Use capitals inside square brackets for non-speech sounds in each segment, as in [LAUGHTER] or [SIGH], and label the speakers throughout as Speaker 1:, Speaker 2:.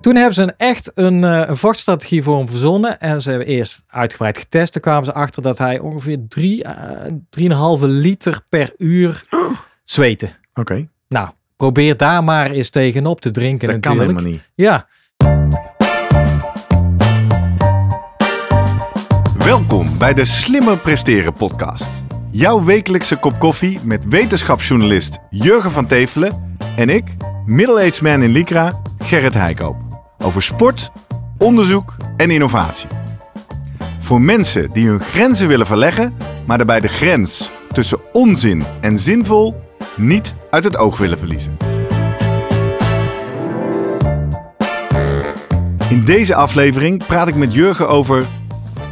Speaker 1: Toen hebben ze een, echt een, een vochtstrategie voor hem verzonnen. En ze hebben eerst uitgebreid getest. Toen kwamen ze achter dat hij ongeveer 3, uh, 3,5 liter per uur zweten.
Speaker 2: Oké.
Speaker 1: Nou, probeer daar maar eens tegenop te drinken
Speaker 2: Dat kan
Speaker 1: natuurlijk.
Speaker 2: helemaal niet.
Speaker 1: Ja,
Speaker 2: Welkom bij de Slimmer Presteren podcast. Jouw wekelijkse kop koffie met wetenschapsjournalist Jurgen van Tevelen en ik, middle-aged man in Lycra, Gerrit Heikoop. Over sport, onderzoek en innovatie. Voor mensen die hun grenzen willen verleggen, maar daarbij de grens tussen onzin en zinvol niet uit het oog willen verliezen. In deze aflevering praat ik met Jurgen over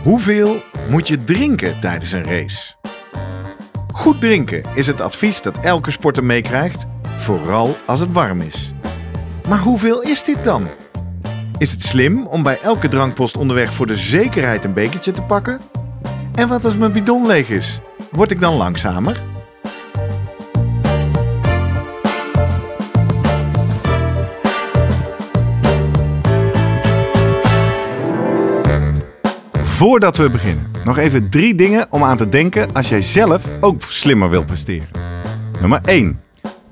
Speaker 2: hoeveel moet je drinken tijdens een race. Goed drinken is het advies dat elke sporter meekrijgt, vooral als het warm is. Maar hoeveel is dit dan? Is het slim om bij elke drankpost onderweg voor de zekerheid een bekertje te pakken? En wat als mijn bidon leeg is? Word ik dan langzamer? Voordat we beginnen, nog even drie dingen om aan te denken als jij zelf ook slimmer wilt presteren. Nummer 1.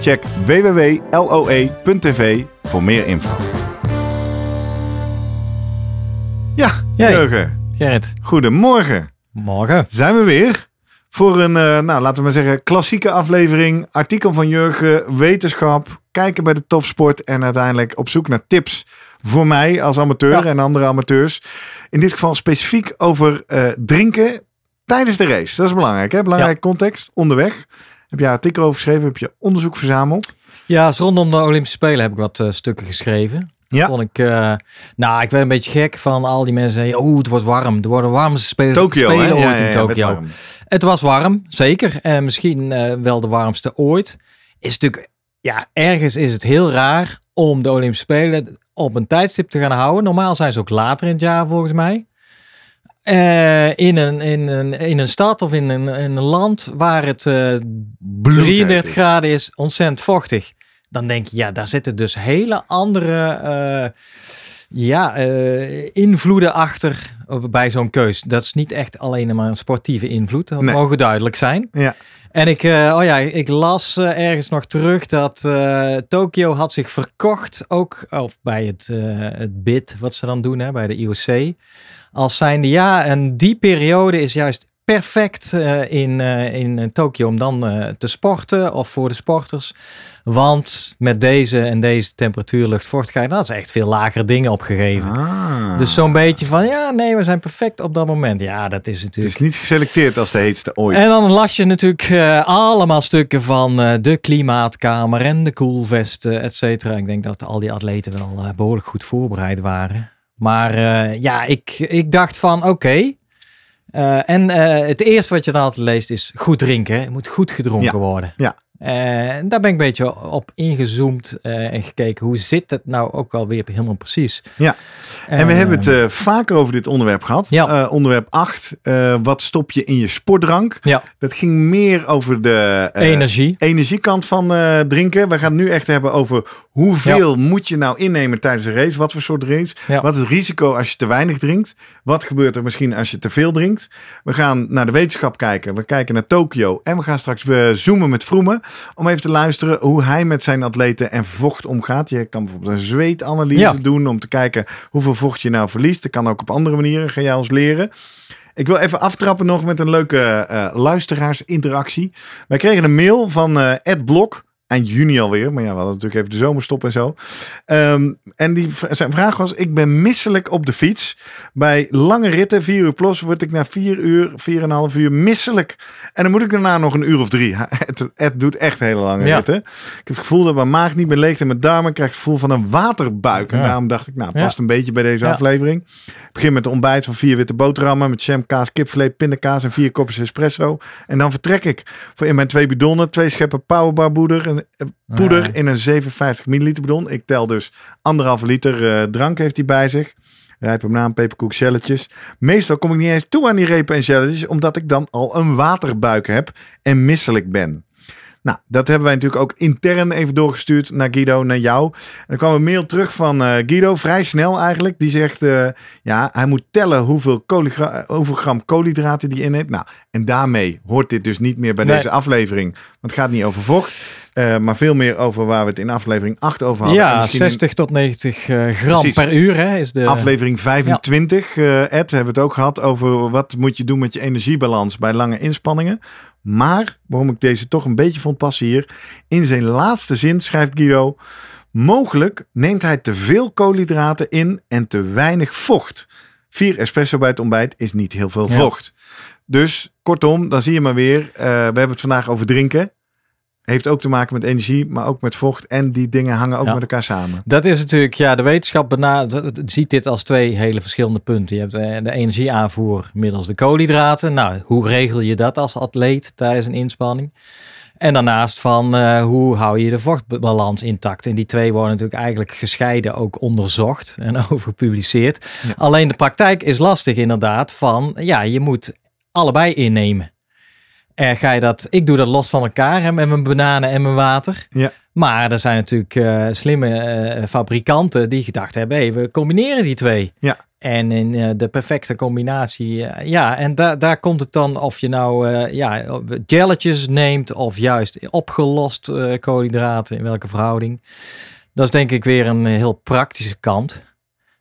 Speaker 2: Check www.loe.tv voor meer info. Ja,
Speaker 1: Jij.
Speaker 2: Jurgen.
Speaker 1: Gerrit.
Speaker 2: Goedemorgen.
Speaker 1: Morgen.
Speaker 2: Zijn we weer voor een, eh, nou laten we maar zeggen, klassieke aflevering. Artikel van Jurgen, wetenschap, kijken bij de topsport en uiteindelijk op zoek naar tips voor mij als amateur
Speaker 1: Ja.
Speaker 2: en andere amateurs. In dit geval specifiek over eh, drinken tijdens de race. Dat is belangrijk, hè? Belangrijk context, onderweg. Heb je artikel over geschreven, heb je onderzoek verzameld.
Speaker 1: Ja, dus rondom de Olympische Spelen heb ik wat eh, stukken geschreven.
Speaker 2: Ja.
Speaker 1: Vond ik, eh, nou, ik werd een beetje gek van al die mensen oh, het wordt warm. Er worden de warmste spelen,
Speaker 2: Tokio, hè?
Speaker 1: spelen ooit
Speaker 2: ja,
Speaker 1: in
Speaker 2: ja,
Speaker 1: Tokio.
Speaker 2: met warm.
Speaker 1: Het was warm, zeker. En misschien eh, wel de warmste ooit. Is natuurlijk, ja, ergens is het heel raar om de Olympische Spelen op een tijdstip te gaan houden. Normaal zijn ze ook later in het jaar, volgens mij. Eh, in, een, in, een, in een stad of in een, in een land waar het eh 33
Speaker 2: is.
Speaker 1: graden is, ontzettend vochtig. Dan denk je, ja, daar zitten dus hele andere eh, ja, invloeden achter bij zo'n keus. Dat is niet echt alleen maar een sportieve invloed. Dat
Speaker 2: Nee.
Speaker 1: mogen duidelijk zijn.
Speaker 2: Ja.
Speaker 1: En ik, eh, oh ja, ik las eh, ergens nog terug dat eh Tokio had zich verkocht, ook of bij het, het bid, wat ze dan doen hè, bij de IOC. Als zijnde, ja, en die periode is juist perfect eh, in, eh, in Tokio om dan eh, te sporten of voor de sporters. Want met deze en deze temperatuur, luchtvochtigheid, dat is echt veel lagere dingen opgegeven.
Speaker 2: Ah.
Speaker 1: Dus zo'n beetje van, ja, nee, we zijn perfect op dat moment. Ja, dat is
Speaker 2: Het
Speaker 1: natuurlijk...
Speaker 2: is niet geselecteerd als de heetste ooit.
Speaker 1: En dan las je natuurlijk eh, allemaal stukken van eh, de klimaatkamer en de koelvesten, et cetera. Ik denk dat al die atleten wel eh, behoorlijk goed voorbereid waren. Maar eh, ja, ik, ik dacht van oké. Eh, en eh, het eerste wat je dan altijd leest is goed drinken. Het moet goed gedronken worden.
Speaker 2: ja.
Speaker 1: Eh, en daar ben ik een beetje op ingezoomd eh, en gekeken. Hoe zit het nou ook alweer helemaal precies?
Speaker 2: Ja. En we hebben het eh, vaker over dit onderwerp gehad.
Speaker 1: Ja.
Speaker 2: Eh, onderwerp 8. eh, wat stop je in je sportdrank?
Speaker 1: Ja,
Speaker 2: Dat ging meer over de eh,
Speaker 1: energie.
Speaker 2: energiekant van eh, drinken. We gaan het nu echt hebben over hoeveel moet je nou innemen tijdens een race? Wat voor soort race?
Speaker 1: Ja.
Speaker 2: Wat is het risico als je te weinig drinkt? Wat gebeurt er misschien als je te veel drinkt? We gaan naar de wetenschap kijken. We kijken naar Tokio. En we gaan straks eh, zoomen met Vroemen. Om even te luisteren hoe hij met zijn atleten en vocht omgaat. Je kan bijvoorbeeld een zweetanalyse
Speaker 1: Ja.
Speaker 2: doen om te kijken hoeveel vocht je nou verliest. Dat kan ook op andere manieren. Ga jij ons leren. Ik wil even aftrappen nog met een leuke eh, luisteraarsinteractie. Wij kregen een mail van eh, Ed Blok. Eind juni alweer. Maar ja, we hadden natuurlijk even de zomerstop en zo. Ehm, en die, zijn vraag was, ik ben misselijk op de fiets. Bij lange ritten, vier uur plus, word ik na vier uur, vier en een half uur misselijk. En dan moet ik daarna nog een uur of drie. [LAUGHS] Het, het doet echt hele lange
Speaker 1: Ja.
Speaker 2: ritten. Ik heb het gevoel dat mijn maag niet meer leegt en mijn darmen krijgt het gevoel van een waterbuik. En
Speaker 1: Ja.
Speaker 2: daarom dacht ik, nou, past een beetje bij deze aflevering. Ik begin met een ontbijt van vier witte boterhammen met jam, kaas, kipfilet, pindakaas en vier kopjes espresso. En dan vertrek ik voor in mijn twee bidonnen, twee scheppen powerbar poeder, eh, poeder
Speaker 1: Ja.
Speaker 2: in een 57 milliliter bidon. Ik tel dus anderhalve liter eh, drank heeft hij bij zich. Rijpe banaan, peperkoek, jelletjes. Meestal kom ik niet eens toe aan die repen en jelletjes, omdat ik dan al een waterbuik heb en misselijk ben. Nou, dat hebben wij natuurlijk ook intern even doorgestuurd naar Guido, naar jou. En er kwam een mail terug van eh, Guido, vrij snel eigenlijk. Die zegt, ja, hij moet tellen hoeveel, hoeveel gram koolhydraten die in heeft. Nou, en daarmee hoort dit dus niet meer bij
Speaker 1: Nee.
Speaker 2: deze aflevering. Want het gaat niet over vocht, eh, maar veel meer over waar we het in aflevering 8 over hadden. En
Speaker 1: Ja,
Speaker 2: misschien in
Speaker 1: 60 tot 90 eh, gram
Speaker 2: Precies.
Speaker 1: per uur hè, is de...
Speaker 2: Aflevering 25, eh Ed, hebben we het ook gehad over wat moet je doen met je energiebalans bij lange inspanningen. Maar, waarom ik deze toch een beetje vond passen hier, in zijn laatste zin schrijft Guido, mogelijk neemt hij te veel koolhydraten in en te weinig vocht. Vier espresso bij het ontbijt is niet heel veel
Speaker 1: Ja.
Speaker 2: vocht. Dus kortom, dan zie je maar weer, we hebben het vandaag over drinken. Heeft ook te maken met energie, maar ook met vocht. En die dingen hangen ook
Speaker 1: Ja.
Speaker 2: met elkaar samen.
Speaker 1: Dat is natuurlijk, ja, de wetenschap bena- d- d- ziet dit als twee hele verschillende punten. Je hebt eh, de energieaanvoer middels de koolhydraten. Nou, hoe regel je dat als atleet tijdens een inspanning? En daarnaast van eh, hoe hou je de vochtbalans intact? En die twee worden natuurlijk eigenlijk gescheiden ook onderzocht en [LAUGHS] over gepubliceerd.
Speaker 2: Ja.
Speaker 1: Alleen de praktijk is lastig inderdaad van, ja, je moet allebei innemen. En ga je dat, ik doe dat los van elkaar hè, met mijn bananen en mijn water.
Speaker 2: Ja.
Speaker 1: Maar er zijn natuurlijk eh, slimme eh, fabrikanten die gedacht hebben, hey, we combineren die twee.
Speaker 2: Ja.
Speaker 1: En in eh, de perfecte combinatie, ja, en da daar komt het dan of je nou ja, gelletjes neemt of juist opgelost koolhydraten, in welke verhouding. Dat is denk ik weer een heel praktische kant.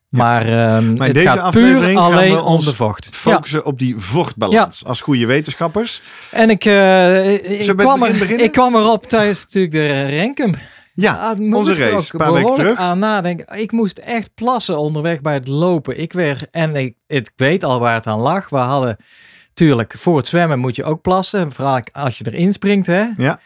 Speaker 2: Ja.
Speaker 1: Maar, ehm,
Speaker 2: Maar in
Speaker 1: het
Speaker 2: deze
Speaker 1: gaat puur alleen om de vocht. Ja.
Speaker 2: Focussen op die vochtbalans. Als goede wetenschappers.
Speaker 1: En ik, eh, ik, kwam
Speaker 2: begin
Speaker 1: er,
Speaker 2: beginnen?
Speaker 1: ik kwam erop tijdens natuurlijk de Renkum.
Speaker 2: Ja,
Speaker 1: Ah,
Speaker 2: onze
Speaker 1: ik
Speaker 2: race.
Speaker 1: ook
Speaker 2: paar weken
Speaker 1: behoorlijk
Speaker 2: terug.
Speaker 1: aan nadenken. Ik moest echt plassen onderweg bij het lopen. Ik werd, en ik, ik weet al waar het aan lag. We hadden, tuurlijk, voor het zwemmen moet je ook plassen. Vooral als je erin springt, hè.
Speaker 2: Ja.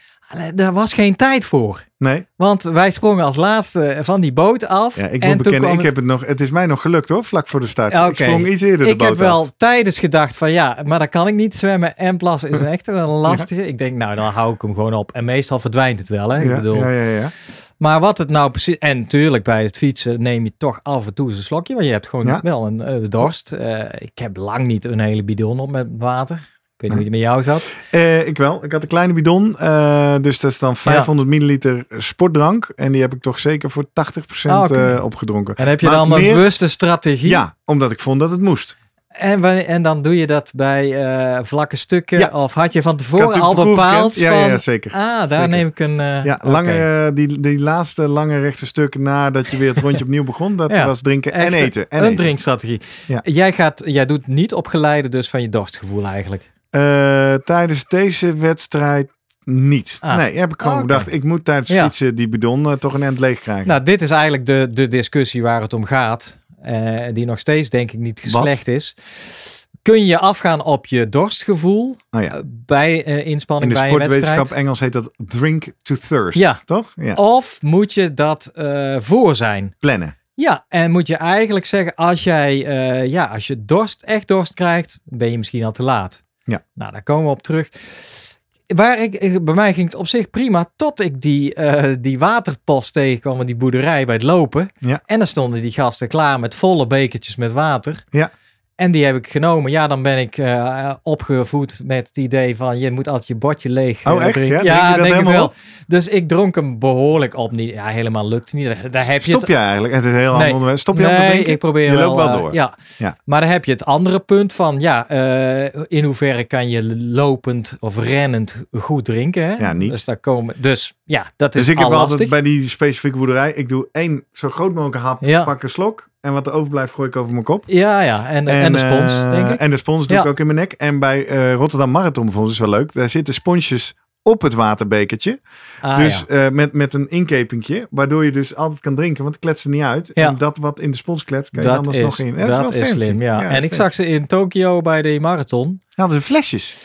Speaker 1: Daar was geen tijd voor.
Speaker 2: Nee,
Speaker 1: Want wij sprongen als laatste van die boot af.
Speaker 2: ja, ik moet bekennen, ik
Speaker 1: het-
Speaker 2: heb het nog. Het is mij nog gelukt hoor, vlak voor de start.
Speaker 1: Ja,
Speaker 2: Ik sprong iets eerder de
Speaker 1: ik
Speaker 2: boot
Speaker 1: heb wel tijdens gedacht van ja, maar dat kan ik niet zwemmen en plassen is [LAUGHS] echt een lastige. Ik denk nou, dan hou ik hem gewoon op. En meestal verdwijnt het wel, hè. Ik
Speaker 2: Ja,
Speaker 1: bedoel,
Speaker 2: ja, ja, ja.
Speaker 1: Maar wat het nou precies... En natuurlijk bij het fietsen neem je toch af en toe eens een slokje. Want je hebt gewoon
Speaker 2: Ja.
Speaker 1: wel een eh, dorst. Eh, ik heb lang niet een hele bidon op met water. Ik weet niet hoe die met jou zat.
Speaker 2: Eh, ik wel. Ik had een kleine bidon. eh, dus dat is dan 500 milliliter sportdrank. En die heb ik toch zeker voor 80%
Speaker 1: Ah,
Speaker 2: eh, opgedronken.
Speaker 1: En heb je
Speaker 2: Maar
Speaker 1: dan een bewuste strategie?
Speaker 2: Ja, omdat ik vond dat het moest.
Speaker 1: En, en dan doe je dat bij vlakke stukken?
Speaker 2: Ja.
Speaker 1: Of had je van tevoren al bepaald.
Speaker 2: Ja,
Speaker 1: van...
Speaker 2: ja, zeker.
Speaker 1: Ah, daar
Speaker 2: Zeker.
Speaker 1: neem ik een...
Speaker 2: Ja, lange, die, die laatste lange rechte stuk nadat je weer het rondje [LAUGHS] opnieuw begon, dat was drinken en eten. En
Speaker 1: een
Speaker 2: eten.
Speaker 1: drinkstrategie. Jij, gaat, jij doet niet op geleide dus van je dorstgevoel eigenlijk.
Speaker 2: Eh, tijdens deze wedstrijd niet.
Speaker 1: Ah.
Speaker 2: Nee, heb ik gewoon
Speaker 1: Oké.
Speaker 2: gedacht, ik moet tijdens
Speaker 1: Ja.
Speaker 2: fietsen die bidon eh, toch een end leeg krijgen.
Speaker 1: Nou, dit is eigenlijk de, de discussie waar het om gaat. eh, die nog steeds denk ik niet geslecht is. Kun je afgaan op je dorstgevoel
Speaker 2: Nou ja.
Speaker 1: bij
Speaker 2: In
Speaker 1: inspanning
Speaker 2: de
Speaker 1: bij een
Speaker 2: sportwetenschap
Speaker 1: wedstrijd?
Speaker 2: Engels heet dat drink to thirst.
Speaker 1: Ja.
Speaker 2: Toch? Ja.
Speaker 1: Of moet je dat voor zijn?
Speaker 2: Plannen.
Speaker 1: Ja, en moet je eigenlijk zeggen, als jij, ja, als je dorst, echt dorst krijgt, ben je misschien al te laat.
Speaker 2: Ja.
Speaker 1: Nou, daar komen we op terug. Waar ik, eh, bij mij ging het op zich prima, tot ik die, eh, die waterpost tegenkwam, die boerderij bij het lopen.
Speaker 2: Ja.
Speaker 1: En dan stonden die gasten klaar met volle bekertjes met water.
Speaker 2: Ja.
Speaker 1: En die heb ik genomen. Ja, dan ben ik eh, opgevoed met het idee van je moet altijd je bordje leeg
Speaker 2: Oh,
Speaker 1: eh,
Speaker 2: echt?
Speaker 1: drinken.
Speaker 2: Ja?
Speaker 1: Denk
Speaker 2: helemaal
Speaker 1: wel.
Speaker 2: op?
Speaker 1: Dus ik dronk hem behoorlijk op. Niet, ja, helemaal lukt het niet. Daar- heb je
Speaker 2: Stop
Speaker 1: het
Speaker 2: je eigenlijk? Het is heel
Speaker 1: Nee.
Speaker 2: ander. Stop je
Speaker 1: nee,
Speaker 2: drinken?
Speaker 1: ik probeer
Speaker 2: Je
Speaker 1: wel,
Speaker 2: loopt wel
Speaker 1: eh,
Speaker 2: door.
Speaker 1: ja.
Speaker 2: Ja.
Speaker 1: maar dan heb je het andere punt van, ja, in hoeverre kan je lopend of rennend goed drinken? Hè?
Speaker 2: Ja, niet.
Speaker 1: Dus, daar komen, dus ja, dat is
Speaker 2: Dus ik heb
Speaker 1: al
Speaker 2: altijd bij die specifieke boerderij, ik doe één zo groot mogelijk hap,
Speaker 1: Ja.
Speaker 2: pak een slok. En wat er overblijft gooi ik over mijn kop.
Speaker 1: Ja, ja, en, en, de spons,
Speaker 2: eh,
Speaker 1: denk ik.
Speaker 2: En de spons doe
Speaker 1: Ja.
Speaker 2: ik ook in mijn nek. En bij eh, Rotterdam Marathon bijvoorbeeld, is wel leuk. Daar zitten sponsjes op het waterbekertje.
Speaker 1: Ah,
Speaker 2: dus
Speaker 1: ja.
Speaker 2: eh, met, met een inkepingje, waardoor je dus altijd kan drinken, want het kletst er niet uit.
Speaker 1: Ja.
Speaker 2: En dat wat in de spons kletst, kan je
Speaker 1: dat
Speaker 2: anders
Speaker 1: is,
Speaker 2: nog in.
Speaker 1: dat,
Speaker 2: wel
Speaker 1: is
Speaker 2: fancy.
Speaker 1: slim, ja.
Speaker 2: dat
Speaker 1: en ik
Speaker 2: fancy.
Speaker 1: zag ze in Tokio bij de marathon.
Speaker 2: Hadden ze flesjes.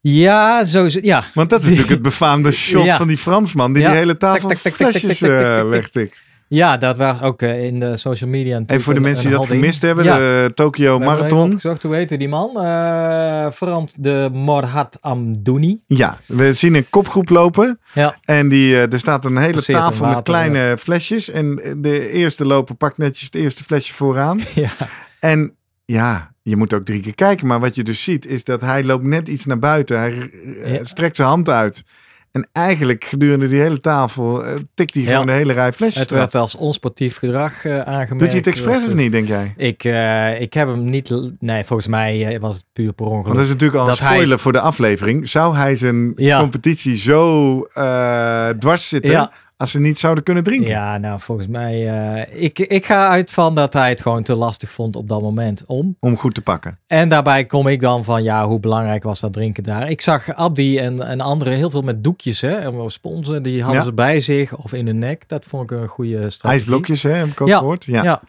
Speaker 1: Ja, zo is het. Ja.
Speaker 2: Want dat is [LAUGHS] natuurlijk het befaamde shot van die Fransman, die die hele tafel flesjes wegtikt.
Speaker 1: Ja, dat was ook eh, in de social media.
Speaker 2: En voor de
Speaker 1: een-
Speaker 2: mensen die dat gemist hebben,
Speaker 1: Ja.
Speaker 2: de Tokyo Marathon.
Speaker 1: opgezocht, hoe heette die man? Eh Frans de Morhat Amdouni.
Speaker 2: Ja, we zien een kopgroep lopen.
Speaker 1: Ja.
Speaker 2: En die, eh, er staat een hele
Speaker 1: Passeert
Speaker 2: tafel met kleine flesjes. En de eerste loper pakt netjes het eerste flesje vooraan. [LAUGHS]
Speaker 1: ja.
Speaker 2: En ja, je moet ook drie keer kijken. Maar wat je dus ziet, is dat hij loopt net iets naar buiten. Hij
Speaker 1: Ja.
Speaker 2: strekt zijn hand uit. En eigenlijk gedurende die hele tafel eh, tikt hij
Speaker 1: Ja.
Speaker 2: gewoon de hele rij flesjes
Speaker 1: Het werd als onsportief gedrag eh aangemerkt.
Speaker 2: Doet hij het expres
Speaker 1: Dus,
Speaker 2: of
Speaker 1: eh,
Speaker 2: niet, denk jij?
Speaker 1: Ik, ik heb hem niet... Nee, volgens mij was het puur per ongeluk.
Speaker 2: Want dat is natuurlijk al een
Speaker 1: hij-
Speaker 2: spoiler voor de aflevering. Zou hij zijn
Speaker 1: Ja.
Speaker 2: competitie zo dwars zitten
Speaker 1: Ja.
Speaker 2: Als ze niet zouden kunnen drinken?
Speaker 1: Ja, nou, volgens mij... eh, ik, ik ga uit van dat hij het gewoon te lastig vond op dat moment om.
Speaker 2: Om goed te pakken.
Speaker 1: En daarbij kom ik dan van, ja, hoe belangrijk was dat drinken daar? Ik zag Abdi en, en anderen heel veel met doekjes, hè. En sponsen, die hadden
Speaker 2: Ja.
Speaker 1: ze bij zich of in hun nek. Dat vond ik een goede strategie.
Speaker 2: IJsblokjes, hè, heb ik ook
Speaker 1: Ja.
Speaker 2: gehoord. Ja.
Speaker 1: Ja.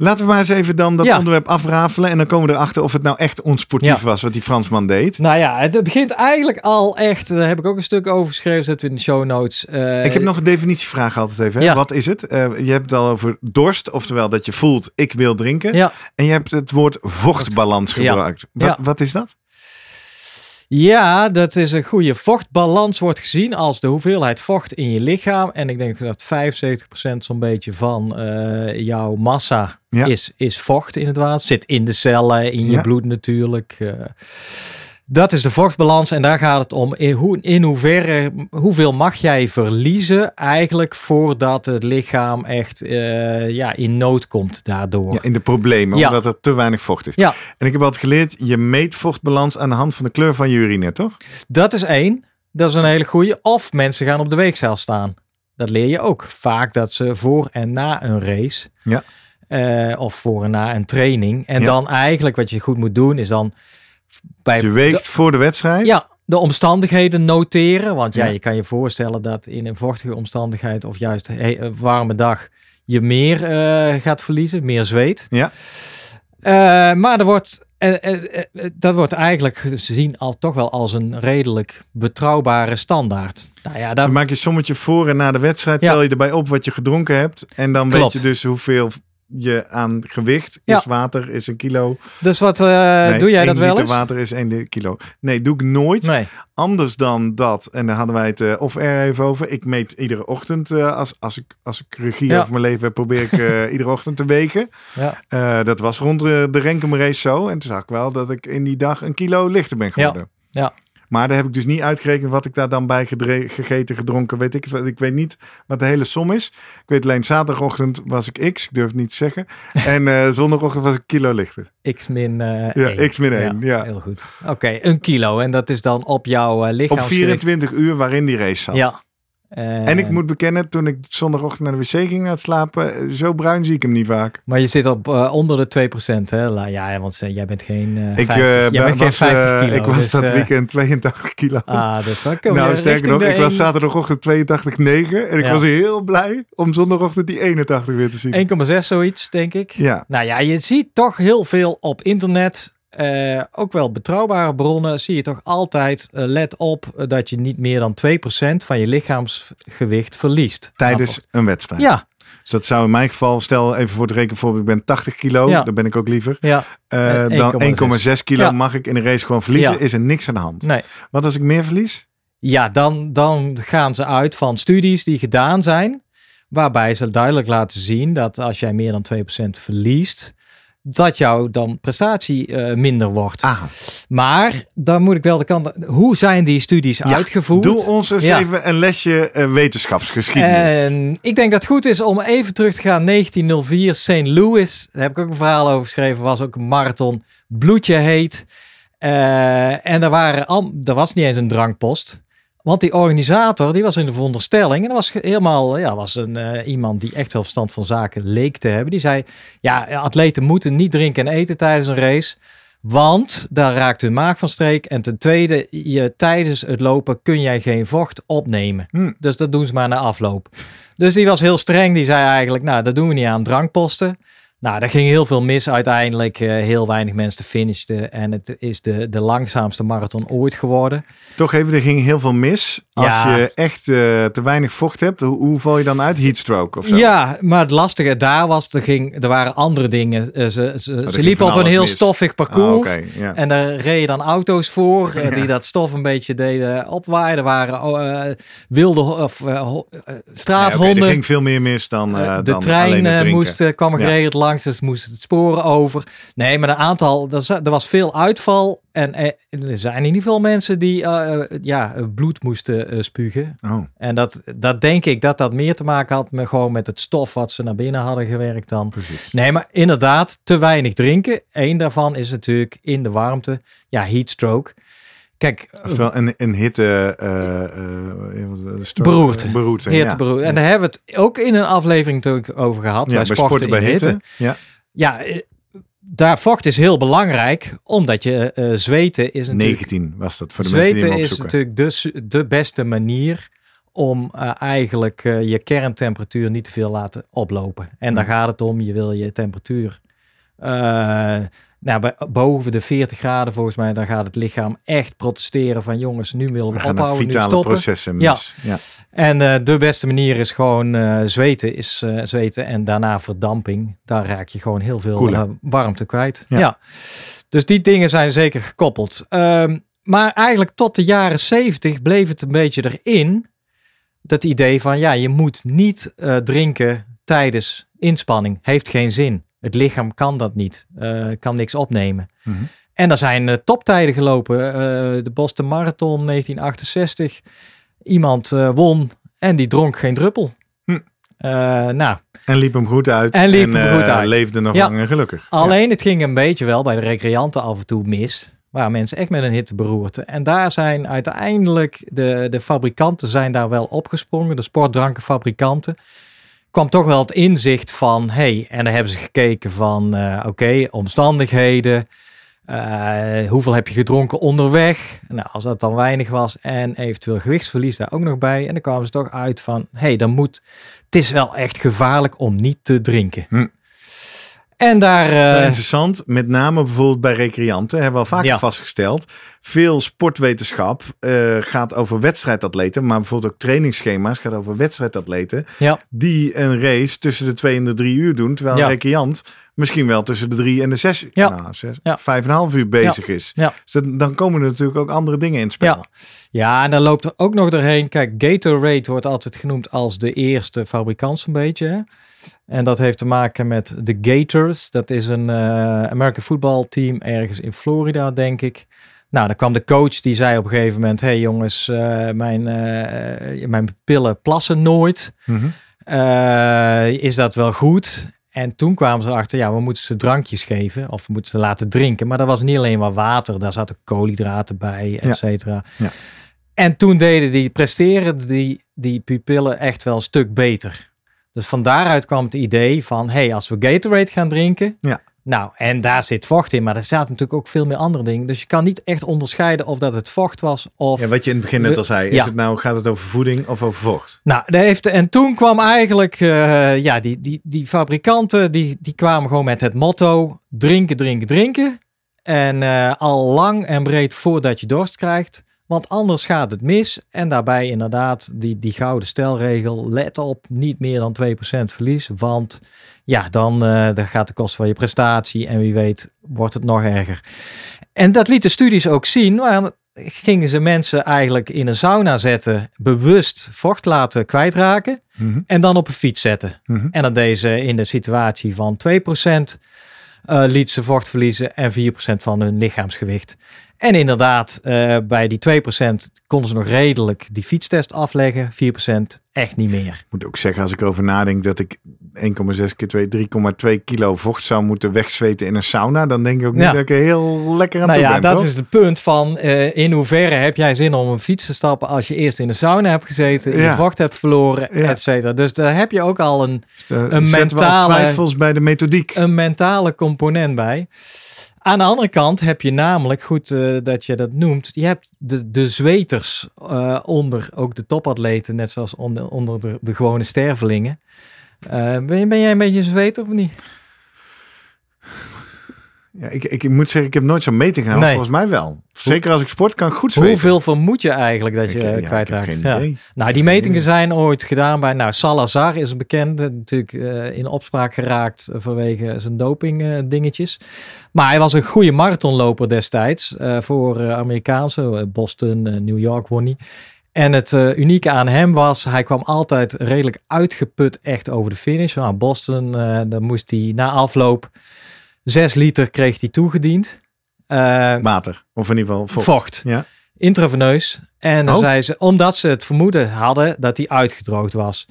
Speaker 2: Laten we maar eens even dan dat
Speaker 1: Ja.
Speaker 2: onderwerp afrafelen. En dan komen we erachter of het nou echt onsportief
Speaker 1: Ja.
Speaker 2: was wat die Fransman deed.
Speaker 1: Nou ja, het begint eigenlijk al echt, daar heb ik ook een stuk over geschreven, zetten we in de show notes. Eh,
Speaker 2: ik heb nog een definitievraag altijd even. Hè?
Speaker 1: Ja.
Speaker 2: Wat is het? Eh, je hebt het al over dorst, oftewel dat je voelt ik wil drinken.
Speaker 1: Ja,
Speaker 2: En je hebt het woord vochtbalans gebruikt. Wat, wat is dat?
Speaker 1: Ja, dat is een goede vochtbalans wordt gezien als de hoeveelheid vocht in je lichaam. En ik denk dat 75% zo'n beetje van eh, jouw massa
Speaker 2: Ja.
Speaker 1: is, is vocht in het water. Zit in de cellen, in je
Speaker 2: Ja.
Speaker 1: bloed natuurlijk. eh. Dat is de vochtbalans en daar gaat het om. In, hoe, in hoeverre, hoeveel mag jij verliezen eigenlijk voordat het lichaam echt eh, ja, in nood komt daardoor.
Speaker 2: Ja, in de problemen,
Speaker 1: Ja.
Speaker 2: omdat er te weinig vocht is.
Speaker 1: Ja.
Speaker 2: En ik heb altijd geleerd, je meet vochtbalans aan de hand van de kleur van je urine, toch?
Speaker 1: Dat is één. Dat is een hele goede. Of mensen gaan op de weegschaal staan. Dat leer je ook. Vaak dat ze voor en na een race.
Speaker 2: Ja.
Speaker 1: eh, of voor en na een training. En
Speaker 2: Ja.
Speaker 1: dan eigenlijk wat je goed moet doen is dan bij
Speaker 2: Je weegt
Speaker 1: de,
Speaker 2: voor de wedstrijd.
Speaker 1: ja, de omstandigheden noteren. Want ja,
Speaker 2: Ja.
Speaker 1: je kan je voorstellen dat in een vochtige omstandigheid of juist een warme dag je meer eh, gaat verliezen, meer zweet.
Speaker 2: Ja.
Speaker 1: Eh, maar er wordt, eh, eh, eh, dat wordt eigenlijk gezien al toch wel als een redelijk betrouwbare standaard. Nou ja,
Speaker 2: Dus
Speaker 1: daar,
Speaker 2: dan maak je sommetje voor en na de wedstrijd
Speaker 1: Ja.
Speaker 2: tel je erbij op wat je gedronken hebt. En dan
Speaker 1: Klopt.
Speaker 2: weet je dus hoeveel je aan gewicht
Speaker 1: Ja.
Speaker 2: is water, is een kilo.
Speaker 1: dus wat eh,
Speaker 2: Nee,
Speaker 1: doe jij dat wel eens?
Speaker 2: water is één kilo. Nee, doe ik nooit.
Speaker 1: Nee.
Speaker 2: Anders dan dat, en daar hadden wij het eh off-air even over. Ik meet iedere ochtend, eh, als, als, ik, als ik regie
Speaker 1: Ja.
Speaker 2: over mijn leven heb, probeer ik [LAUGHS] iedere ochtend te wegen.
Speaker 1: Ja.
Speaker 2: Dat was rond de, Renkum race zo. En toen zag ik wel dat ik in die dag een kilo lichter ben geworden.
Speaker 1: Ja.
Speaker 2: Maar daar heb ik dus niet uitgerekend wat ik daar dan bij gedre- gegeten, gedronken, weet ik. het. Ik weet niet wat de hele som is. Ik weet alleen, zaterdagochtend was ik X, ik durf het niet te zeggen. [LAUGHS] En eh zondagochtend was ik kilo lichter.
Speaker 1: X min eh
Speaker 2: Ja,
Speaker 1: één.
Speaker 2: X min ja.
Speaker 1: Heel goed. Oké, een kilo. En dat is dan op jouw uh,
Speaker 2: Op
Speaker 1: lichaamsgewicht.
Speaker 2: 24 uur waarin die race zat.
Speaker 1: Ja. Eh,
Speaker 2: En ik moet bekennen, toen ik zondagochtend naar de wc ging naar het slapen, eh, zo bruin zie ik hem niet vaak.
Speaker 1: Maar je zit op eh, onder de 2%, hè? La, ja, want eh, jij bent geen eh
Speaker 2: Ik,
Speaker 1: 50,
Speaker 2: eh,
Speaker 1: jij bent geen
Speaker 2: was,
Speaker 1: 50
Speaker 2: eh,
Speaker 1: kilo.
Speaker 2: ik was
Speaker 1: dus,
Speaker 2: dat
Speaker 1: eh,
Speaker 2: weekend 82 kilo.
Speaker 1: Ah, dus dan kom
Speaker 2: nou, sterker nog, ik was zaterdagochtend 82,9 en ik
Speaker 1: Ja.
Speaker 2: was heel blij om zondagochtend die 81 weer te zien.
Speaker 1: 1,6 zoiets, denk ik.
Speaker 2: Ja,
Speaker 1: Nou ja, je ziet toch heel veel op internet. Eh, ook wel betrouwbare bronnen. Zie je toch altijd. eh, let op eh, dat je niet meer dan 2% van je lichaamsgewicht verliest.
Speaker 2: tijdens een wedstrijd.
Speaker 1: Ja,
Speaker 2: Dus dat zou in mijn geval, stel even voor het rekenvoorbeeld, ik ben 80 kilo,
Speaker 1: Ja.
Speaker 2: dan ben ik ook liever.
Speaker 1: ja,
Speaker 2: dan 1,6 kilo
Speaker 1: Ja.
Speaker 2: mag ik in een race gewoon verliezen, is er niks aan de hand.
Speaker 1: nee.
Speaker 2: Wat als ik meer verlies?
Speaker 1: Ja, dan, dan gaan ze uit van studies die gedaan zijn. Waarbij ze duidelijk laten zien dat als jij meer dan 2% verliest. Dat jouw dan prestatie eh, minder wordt.
Speaker 2: Ah,
Speaker 1: Maar dan moet ik wel de kant. Hoe zijn die studies uitgevoerd?
Speaker 2: doe ons eens
Speaker 1: Ja.
Speaker 2: even een lesje eh, wetenschapsgeschiedenis.
Speaker 1: En ik denk dat het goed is om even terug te gaan. 1904, St. Louis. Daar heb ik ook een verhaal over geschreven. Was ook een marathon. Bloedje heet. Eh, en er, waren al, er was niet eens een drankpost. Want die organisator, die was in de veronderstelling. En dat was helemaal, ja, was een, eh, iemand die echt wel verstand van zaken leek te hebben. Die zei, ja, atleten moeten niet drinken en eten tijdens een race. Want daar raakt hun maag van streek. En ten tweede, je, tijdens het lopen kun jij geen vocht opnemen.
Speaker 2: Hm.
Speaker 1: Dus dat doen ze maar na afloop. Dus die was heel streng. Die zei eigenlijk, nou, dat doen we niet aan drankposten. Nou, daar ging heel veel mis uiteindelijk. eh, heel weinig mensen finishten. En het is de, de langzaamste marathon ooit geworden.
Speaker 2: Toch even, er ging heel veel mis. Als
Speaker 1: Ja.
Speaker 2: je echt eh, te weinig vocht hebt, hoe, hoe val je dan uit? Heatstroke of zo?
Speaker 1: Ja, maar het lastige daar was, er, ging, er waren andere dingen. Eh, Ze, ze, ze
Speaker 2: ging
Speaker 1: liepen op een heel
Speaker 2: mis.
Speaker 1: stoffig
Speaker 2: Ah,
Speaker 1: parcours.
Speaker 2: ja.
Speaker 1: En daar reden dan auto's voor die dat stof een beetje deden opwaaien. Er waren oh, wilde of, straathonden.
Speaker 2: er ging veel meer mis dan,
Speaker 1: de
Speaker 2: dan
Speaker 1: trein moest, kwam er geregeld langs, dus moest het sporen over. Nee, maar een aantal, er, was veel uitval. En eh, er zijn in ieder geval mensen die eh, eh, ja, bloed moesten spugen.
Speaker 2: Oh,
Speaker 1: En dat, dat denk ik dat dat meer te maken had met gewoon met het stof wat ze naar binnen hadden gewerkt dan.
Speaker 2: precies.
Speaker 1: Nee, maar inderdaad, te weinig drinken. Eén daarvan is natuurlijk in de warmte, ja, heatstroke. Kijk,
Speaker 2: Oftewel een, een hitte... eh, eh, wat- stroke-
Speaker 1: Beroerte.
Speaker 2: Beroerte, ja.
Speaker 1: En daar hebben we het ook in een aflevering natuurlijk over gehad.
Speaker 2: Ja,
Speaker 1: bij sporten, bij hitte.
Speaker 2: Ja,
Speaker 1: Ja, eh, daar vocht is heel belangrijk, omdat je eh, zweten is natuurlijk...
Speaker 2: 19 was dat voor de mensen die
Speaker 1: zweten is natuurlijk de, de beste manier om eh, eigenlijk eh, je kerntemperatuur niet te veel laten oplopen. En daar
Speaker 2: Hmm.
Speaker 1: gaat het om, je wil je temperatuur eh, nou, bij, boven de 40 graden volgens mij, dan gaat het lichaam echt protesteren van jongens, nu willen we,
Speaker 2: We
Speaker 1: ophouden, nu
Speaker 2: vitale
Speaker 1: stoppen.
Speaker 2: processen mis.
Speaker 1: Ja.
Speaker 2: Ja.
Speaker 1: En eh, de beste manier is gewoon eh, zweten, is eh, zweten en daarna verdamping. Daar raak je gewoon heel veel warmte kwijt.
Speaker 2: Ja.
Speaker 1: Ja. Dus die dingen zijn zeker gekoppeld. Ehm, maar eigenlijk tot de jaren 70 bleef het een beetje erin. Dat idee van ja, je moet niet drinken tijdens inspanning. Heeft geen zin. Het lichaam kan dat niet. eh, kan niks opnemen.
Speaker 2: Mhm.
Speaker 1: En er zijn eh, toptijden gelopen. Eh, de Boston Marathon 1968. Iemand won en die dronk geen druppel.
Speaker 2: Hm.
Speaker 1: Nou,
Speaker 2: En liep hem goed uit.
Speaker 1: En liep hem goed uit.
Speaker 2: leefde nog
Speaker 1: Ja.
Speaker 2: lang en gelukkig.
Speaker 1: alleen het ging een beetje wel bij de recreanten af en toe mis. Waar mensen echt met een hitteberoerte. En daar zijn uiteindelijk de, de fabrikanten zijn daar wel opgesprongen. De sportdrankenfabrikanten. Kwam toch wel het inzicht van, hey, en dan hebben ze gekeken van, eh, oké, omstandigheden. Eh, hoeveel heb je gedronken onderweg? Nou, als dat dan weinig was en eventueel gewichtsverlies daar ook nog bij. En dan kwamen ze toch uit van, hey, dan moet, het is wel echt gevaarlijk om niet te drinken.
Speaker 2: Hm.
Speaker 1: En daar, eh,
Speaker 2: interessant, met name bijvoorbeeld bij recreanten, hebben we al vaker
Speaker 1: Ja.
Speaker 2: vastgesteld. Veel sportwetenschap eh, gaat over wedstrijdatleten, maar bijvoorbeeld ook trainingsschema's gaat over wedstrijdatleten.
Speaker 1: Ja.
Speaker 2: Die een race tussen de twee en de drie uur doen, terwijl
Speaker 1: Ja.
Speaker 2: een recreant misschien wel tussen de drie en de zes,
Speaker 1: Ja.
Speaker 2: nou, zes
Speaker 1: Ja.
Speaker 2: vijf en een half uur bezig is.
Speaker 1: Ja.
Speaker 2: Dus dan komen er natuurlijk ook andere dingen in het spel.
Speaker 1: Ja. Ja, en daar loopt er ook nog doorheen. Kijk, Gatorade wordt altijd genoemd als de eerste fabrikant zo'n beetje. Hè? En dat heeft te maken met de Gators. Dat is een eh American football team ergens in Florida, denk ik. Nou, dan kwam de coach die zei op een gegeven moment... hey jongens, eh, mijn, eh, mijn pillen plassen nooit.
Speaker 2: Mhm.
Speaker 1: Is dat wel goed? En toen kwamen ze erachter, ja, we moeten ze drankjes geven of we moeten ze laten drinken. Maar dat was niet alleen maar water, daar zaten koolhydraten bij, et cetera.
Speaker 2: Ja.
Speaker 1: En toen deden die, presteren die, die pupillen echt wel een stuk beter. Dus van daaruit kwam het idee van, hey, als we Gatorade gaan drinken,
Speaker 2: Ja.
Speaker 1: Nou, en daar zit vocht in, maar er zaten natuurlijk ook veel meer andere dingen. Dus je kan niet echt onderscheiden of dat het vocht was of...
Speaker 2: Ja, wat je in het begin net al zei, is
Speaker 1: Ja.
Speaker 2: het nou, gaat het over voeding of over vocht?
Speaker 1: Nou, daar heeft, en toen kwam eigenlijk, eh, ja, die, die, die fabrikanten, die, die kwamen gewoon met het motto, drinken, drinken, drinken. En eh, al lang en breed voordat je dorst krijgt, want anders gaat het mis. En daarbij inderdaad die, die gouden stelregel, let op, niet meer dan 2% verlies. Want ja, dan, eh, dan gaat de kost van je prestatie en wie weet wordt het nog erger. En dat lieten studies ook zien, maar gingen ze mensen eigenlijk in een sauna zetten, bewust vocht laten kwijtraken
Speaker 2: Mhm.
Speaker 1: en dan op een fiets zetten.
Speaker 2: Mhm.
Speaker 1: En dat deze in de situatie van 2% eh liet ze vocht verliezen en 4% van hun lichaamsgewicht. En inderdaad, eh, bij die 2% konden ze nog redelijk die fietstest afleggen, 4% echt niet meer.
Speaker 2: Ik moet ook zeggen, als ik erover nadenk dat ik 1,6 keer 2, 3,2 kilo vocht zou moeten wegzweten in een sauna, dan denk ik ook niet
Speaker 1: Ja.
Speaker 2: dat ik er heel lekker aan
Speaker 1: Nou
Speaker 2: toe
Speaker 1: ja,
Speaker 2: ben,
Speaker 1: dat
Speaker 2: toch?
Speaker 1: is het punt van eh, in hoeverre heb jij zin om een fiets te stappen als je eerst in de sauna hebt gezeten,
Speaker 2: Ja.
Speaker 1: je vocht hebt verloren,
Speaker 2: Ja.
Speaker 1: et cetera. Dus daar heb je ook al een,
Speaker 2: Dus
Speaker 1: een mentale-
Speaker 2: twijfels bij de methodiek.
Speaker 1: een mentale component bij. Aan de andere kant heb je namelijk, goed eh, dat je dat noemt, je hebt de, de zweters eh, onder ook de topatleten, net zoals onder, onder de, de gewone stervelingen. Eh, ben, ben jij een beetje een zweter of niet?
Speaker 2: Ja, ik, ik moet zeggen, ik heb nooit zo'n meting gedaan.
Speaker 1: Nee.
Speaker 2: Volgens mij wel. Zeker als ik sport, kan ik goed zweten.
Speaker 1: Hoeveel vermoed je eigenlijk dat je
Speaker 2: Ik, eh, ja, ik
Speaker 1: kwijtraakt? Ja. Nou, die metingen zijn ooit gedaan bij, nou, Salazar is een bekende, natuurlijk eh, in opspraak geraakt eh, vanwege zijn doping dingetjes. Maar hij was een goede marathonloper destijds voor Amerikaanse, Boston, New York won hij. En het unieke aan hem was, hij kwam altijd redelijk uitgeput echt over de finish. Nou, Boston, eh dan moest hij na afloop, zes liter kreeg hij toegediend. Eh,
Speaker 2: Water. Of in ieder geval vocht.
Speaker 1: vocht.
Speaker 2: Ja.
Speaker 1: Intraveneus. En dan
Speaker 2: Oh.
Speaker 1: zei ze, omdat ze het vermoeden hadden dat hij uitgedroogd was.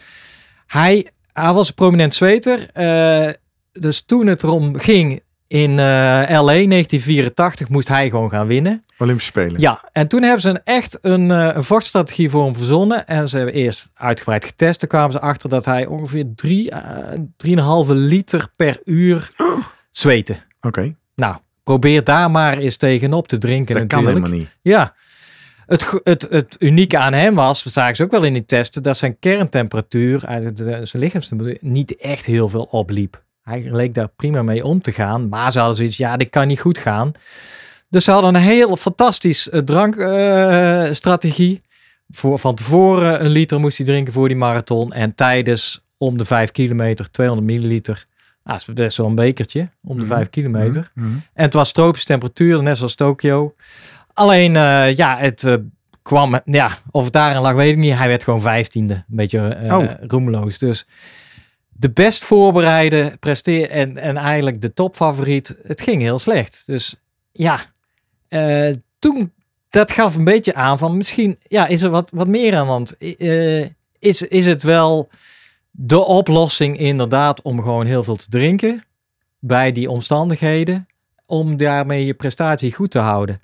Speaker 1: Hij, hij was een prominent zweter. eh, dus toen het erom ging in eh, LA 1984 moest hij gewoon gaan winnen.
Speaker 2: Olympische Spelen.
Speaker 1: Ja, en toen hebben ze een, echt een, eh, een vochtstrategie voor hem verzonnen. En ze hebben eerst uitgebreid getest. Toen kwamen ze achter dat hij ongeveer drie, eh, 3,5 liter per uur zweten.
Speaker 2: Oké,
Speaker 1: Nou, probeer daar maar eens tegenop te drinken
Speaker 2: dat kan helemaal niet.
Speaker 1: Ja. Het, het, het unieke aan hem was, dat zagen ze ook wel in die testen, dat zijn kerntemperatuur, de- zijn lichaamstemperatuur, niet echt heel veel opliep. Hij leek daar prima mee om te gaan, maar ze hadden zoiets, ja, dit kan niet goed gaan. Dus ze hadden een heel fantastisch eh, drankstrategie. voor van tevoren een liter moest hij drinken voor die marathon. En tijdens om de 5 kilometer 200 milliliter. Ah, dat is best wel een bekertje om de
Speaker 2: Mhm.
Speaker 1: 5 kilometer.
Speaker 2: Mhm.
Speaker 1: En het was tropische temperatuur, net zoals Tokio. Alleen, eh, ja, het eh, kwam, ja, of het daarin lag, weet ik niet. Hij werd gewoon vijftiende. Een beetje eh
Speaker 2: Oh.
Speaker 1: roemeloos. Dus de best voorbereide presteer en, en eigenlijk de topfavoriet, het ging heel slecht. Dus ja, toen, dat gaf een beetje aan van misschien, ja, is er wat, wat meer aan. Eh, is, is het wel de oplossing inderdaad om gewoon heel veel te drinken bij die omstandigheden? om daarmee je prestatie goed te houden.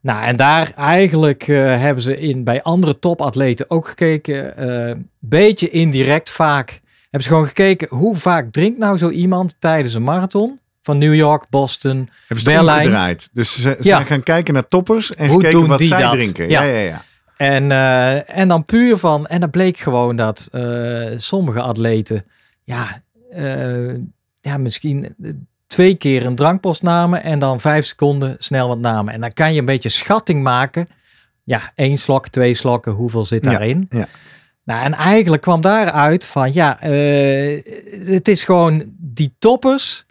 Speaker 1: Nou, en daar eigenlijk eh, hebben ze in, bij andere topatleten ook gekeken, een beetje indirect vaak, hebben ze gewoon gekeken hoe vaak drinkt nou zo iemand tijdens een marathon van New York, Boston.
Speaker 2: Hebben ze
Speaker 1: Berlijn.
Speaker 2: Dus ze ze
Speaker 1: Ja.
Speaker 2: zijn gaan kijken naar toppers en
Speaker 1: Hoe
Speaker 2: wat zij
Speaker 1: dat?
Speaker 2: drinken.
Speaker 1: Ja.
Speaker 2: Ja, ja, ja.
Speaker 1: En, eh, en dan puur van, en dan bleek gewoon dat eh, sommige atleten, ja, eh, ja, misschien twee keer een drankpost namen en dan vijf seconden snel wat namen. En dan kan je een beetje schatting maken. Ja, één slok, twee slokken, hoeveel zit daarin?
Speaker 2: ja.
Speaker 1: Nou, en eigenlijk kwam daaruit van, ja, het is gewoon die toppers,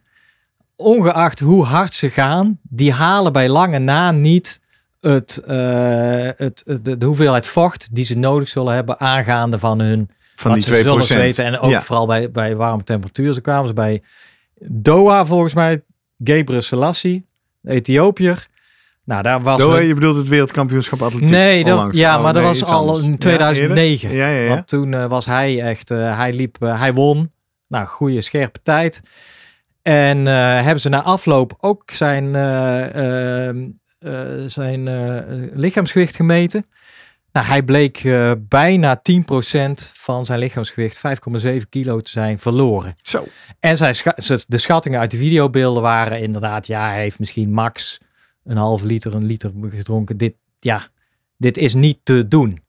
Speaker 1: ongeacht hoe hard ze gaan, die halen bij lange na niet het, eh, het, de, de hoeveelheid vocht die ze nodig zullen hebben aangaande van hun
Speaker 2: Van die
Speaker 1: ze
Speaker 2: 2%.
Speaker 1: zullen zweten. En ook
Speaker 2: Ja.
Speaker 1: vooral bij, bij warme temperatuur. Zo kwamen ze bij Doha volgens mij, Gebre Selassie, Ethiopiër. Nou, daar was
Speaker 2: Doe,
Speaker 1: hun-
Speaker 2: je bedoelt het wereldkampioenschap atletiek
Speaker 1: Nee, dat,
Speaker 2: onlangs?
Speaker 1: ja,
Speaker 2: Oh,
Speaker 1: maar dat was al in
Speaker 2: Ja,
Speaker 1: 2009.
Speaker 2: eerder? Ja, ja.
Speaker 1: Want toen eh, was hij echt, eh, hij liep, hij won. Nou, goede scherpe tijd. En hebben ze na afloop ook zijn, zijn eh, lichaamsgewicht gemeten. Nou, hij bleek eh, bijna 10% van zijn lichaamsgewicht, 5,7 kilo te zijn, verloren.
Speaker 2: Zo.
Speaker 1: En zijn scha- de schattingen uit de videobeelden waren inderdaad, ja, hij heeft misschien max een half liter, een liter gedronken. Dit, ja, dit is niet te doen.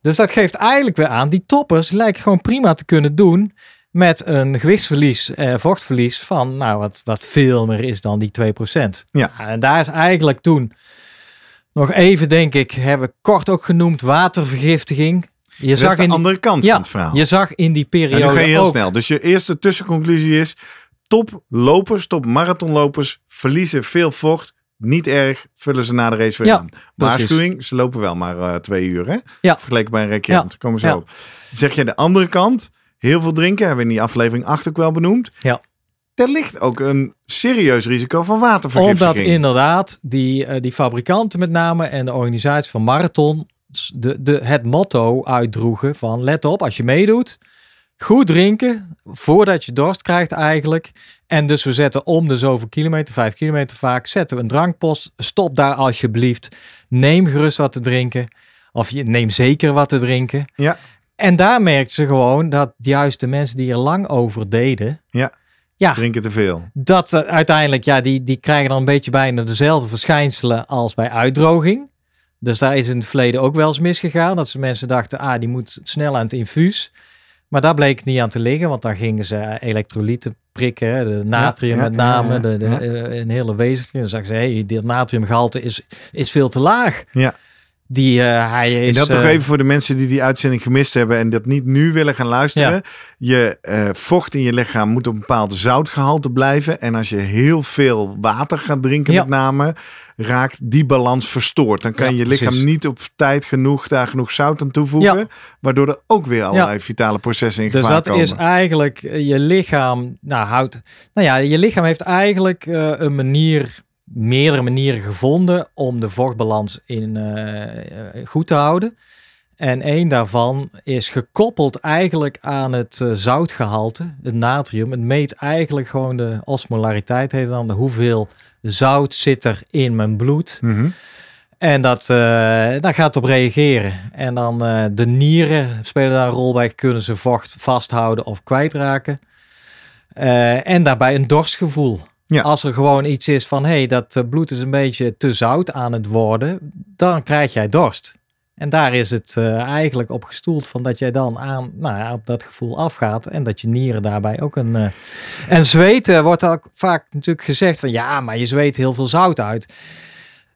Speaker 1: Dus dat geeft eigenlijk weer aan, die toppers lijken gewoon prima te kunnen doen met een gewichtsverlies, eh, vochtverlies van, nou, wat, wat veel meer is dan die 2%.
Speaker 2: Ja.
Speaker 1: En daar is eigenlijk toen nog even, denk ik, hebben we kort ook genoemd, watervergiftiging. Je
Speaker 2: Dat
Speaker 1: zag
Speaker 2: de
Speaker 1: in,
Speaker 2: andere kant
Speaker 1: ja,
Speaker 2: van het verhaal.
Speaker 1: je zag in die
Speaker 2: en
Speaker 1: periode
Speaker 2: nu ga je heel
Speaker 1: ook,
Speaker 2: snel. Dus je eerste tussenconclusie is... toplopers, top marathonlopers verliezen veel vocht. Niet erg, vullen ze na de race weer
Speaker 1: Ja,
Speaker 2: aan. Waarschuwing, ze lopen wel maar eh, twee uur, hè?
Speaker 1: Ja.
Speaker 2: Vergeleken bij een recreant. Komen
Speaker 1: Ja.
Speaker 2: op. Zeg je de andere kant, heel veel drinken, hebben we in die aflevering 8 ook wel benoemd.
Speaker 1: Ja.
Speaker 2: Er ligt ook een serieus risico van watervergiftiging.
Speaker 1: Omdat inderdaad die, eh, die fabrikanten met name en de organisatie van Marathon de, de, het motto uitdroegen van let op als je meedoet, goed drinken voordat je dorst krijgt eigenlijk. En dus we zetten om de zoveel kilometer, vijf kilometer vaak, zetten we een drankpost. Stop daar alsjeblieft. Neem gerust wat te drinken. Of je neem zeker wat te drinken.
Speaker 2: Ja.
Speaker 1: En daar merkten ze gewoon dat juist de mensen die er lang over deden,
Speaker 2: Ja.
Speaker 1: Ja.
Speaker 2: drinken te veel.
Speaker 1: Dat uiteindelijk, ja, die, die krijgen dan een beetje bijna dezelfde verschijnselen als bij uitdroging. Dus daar is in het verleden ook wel eens misgegaan. Dat ze mensen dachten, ah, die moet snel aan het infuus. Maar daar bleek het niet aan te liggen, want dan gingen ze elektrolyten prikken. De natrium
Speaker 2: ja,
Speaker 1: met name,
Speaker 2: ja,
Speaker 1: de, de, eh, een hele wezenlijke. Dan zeggen ze, hé, hey, dit natriumgehalte is, is veel te laag.
Speaker 2: Ja.
Speaker 1: Die, eh, hij
Speaker 2: En
Speaker 1: is...
Speaker 2: dat toch
Speaker 1: eh,
Speaker 2: even voor de mensen die die uitzending gemist hebben en dat niet nu willen gaan luisteren. Je eh, vocht in je lichaam moet op een bepaald zoutgehalte blijven. En als je heel veel water gaat drinken
Speaker 1: Ja.
Speaker 2: met name, raakt die balans verstoord. Dan kan
Speaker 1: Ja,
Speaker 2: je lichaam
Speaker 1: precies.
Speaker 2: niet op tijd genoeg daar genoeg zout aan toevoegen. Waardoor er ook weer allerlei vitale processen in
Speaker 1: Dus
Speaker 2: gevaar
Speaker 1: dat
Speaker 2: komen.
Speaker 1: is eigenlijk je lichaam, nou houdt, nou ja, je lichaam heeft eigenlijk een manier, meerdere manieren gevonden om de vochtbalans in eh, goed te houden. En één daarvan is gekoppeld eigenlijk aan het eh, zoutgehalte, het natrium. Het meet eigenlijk gewoon de osmolariteit, heet dan, de hoeveel zout zit er in mijn bloed.
Speaker 2: Mhm.
Speaker 1: En dat, daar gaat op reageren. En dan de nieren spelen daar een rol bij. Kunnen ze vocht vasthouden of kwijtraken. En daarbij een dorstgevoel.
Speaker 2: Ja.
Speaker 1: Als er gewoon iets is van, hé, hey, dat eh, bloed is een beetje te zout aan het worden, dan krijg jij dorst. En daar is het eh, eigenlijk op gestoeld van dat jij dan aan, nou ja, op dat gevoel afgaat en dat je nieren daarbij ook een... eh, En zweten wordt ook vaak natuurlijk gezegd van, ja, maar je zweet heel veel zout uit.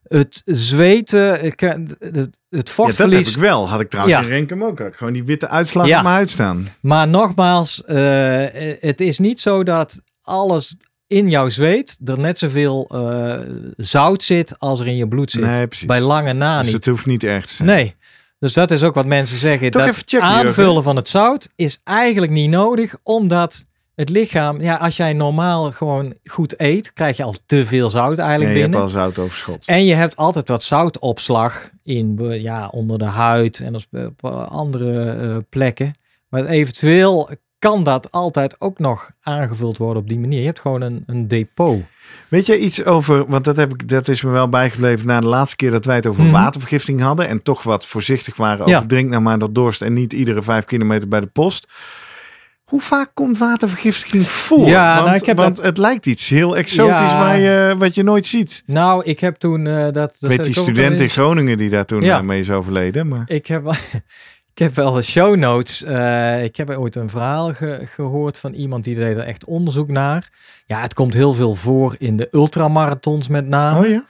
Speaker 1: Het zweten, het, het
Speaker 2: Ja, dat heb
Speaker 1: vochtverlies,
Speaker 2: ik wel. Had ik trouwens
Speaker 1: Ja.
Speaker 2: in Renkum ook. Had gewoon die witte uitslag
Speaker 1: Ja.
Speaker 2: op mijn huid staan.
Speaker 1: Maar nogmaals, het is niet zo dat alles in jouw zweet er net zoveel eh, zout zit als er in je bloed zit.
Speaker 2: Nee, precies.
Speaker 1: Bij lange na
Speaker 2: dus
Speaker 1: niet.
Speaker 2: het hoeft niet echt.
Speaker 1: Nee. Dus dat is ook wat mensen zeggen.
Speaker 2: Toch
Speaker 1: dat
Speaker 2: even checken,
Speaker 1: aanvullen
Speaker 2: Jurgen.
Speaker 1: van het zout is eigenlijk niet nodig, omdat het lichaam, ja, als jij normaal gewoon goed eet, krijg je al te veel zout eigenlijk
Speaker 2: Nee, je hebt
Speaker 1: binnen.
Speaker 2: al zoutoverschot.
Speaker 1: En je hebt altijd wat zoutopslag in, ja, onder de huid en op op andere eh, plekken. Maar eventueel kan dat altijd ook nog aangevuld worden op die manier. Je hebt gewoon een, een depot.
Speaker 2: Weet je iets over, want dat, heb ik, dat is me wel bijgebleven na de laatste keer dat wij het over
Speaker 1: Mhm.
Speaker 2: watervergifting hadden. En toch wat voorzichtig waren over
Speaker 1: Ja.
Speaker 2: drink nou maar dat dorst en niet iedere vijf kilometer bij de post. Hoe vaak komt watervergiftiging voor?
Speaker 1: Ja,
Speaker 2: want
Speaker 1: nou, ik heb
Speaker 2: want het lijkt iets heel exotisch
Speaker 1: Ja.
Speaker 2: waar je, wat je nooit ziet.
Speaker 1: Nou, ik heb toen eh, dat... dat
Speaker 2: weet die student in Groningen die daar toen
Speaker 1: Ja.
Speaker 2: eh, mee is overleden. Maar
Speaker 1: Ik heb, [LAUGHS] ik heb wel de show notes. eh, ik heb ooit een verhaal ge- gehoord van iemand die deed er echt onderzoek naar. Ja, het komt heel veel voor in de ultramarathons met name.
Speaker 2: oh ja?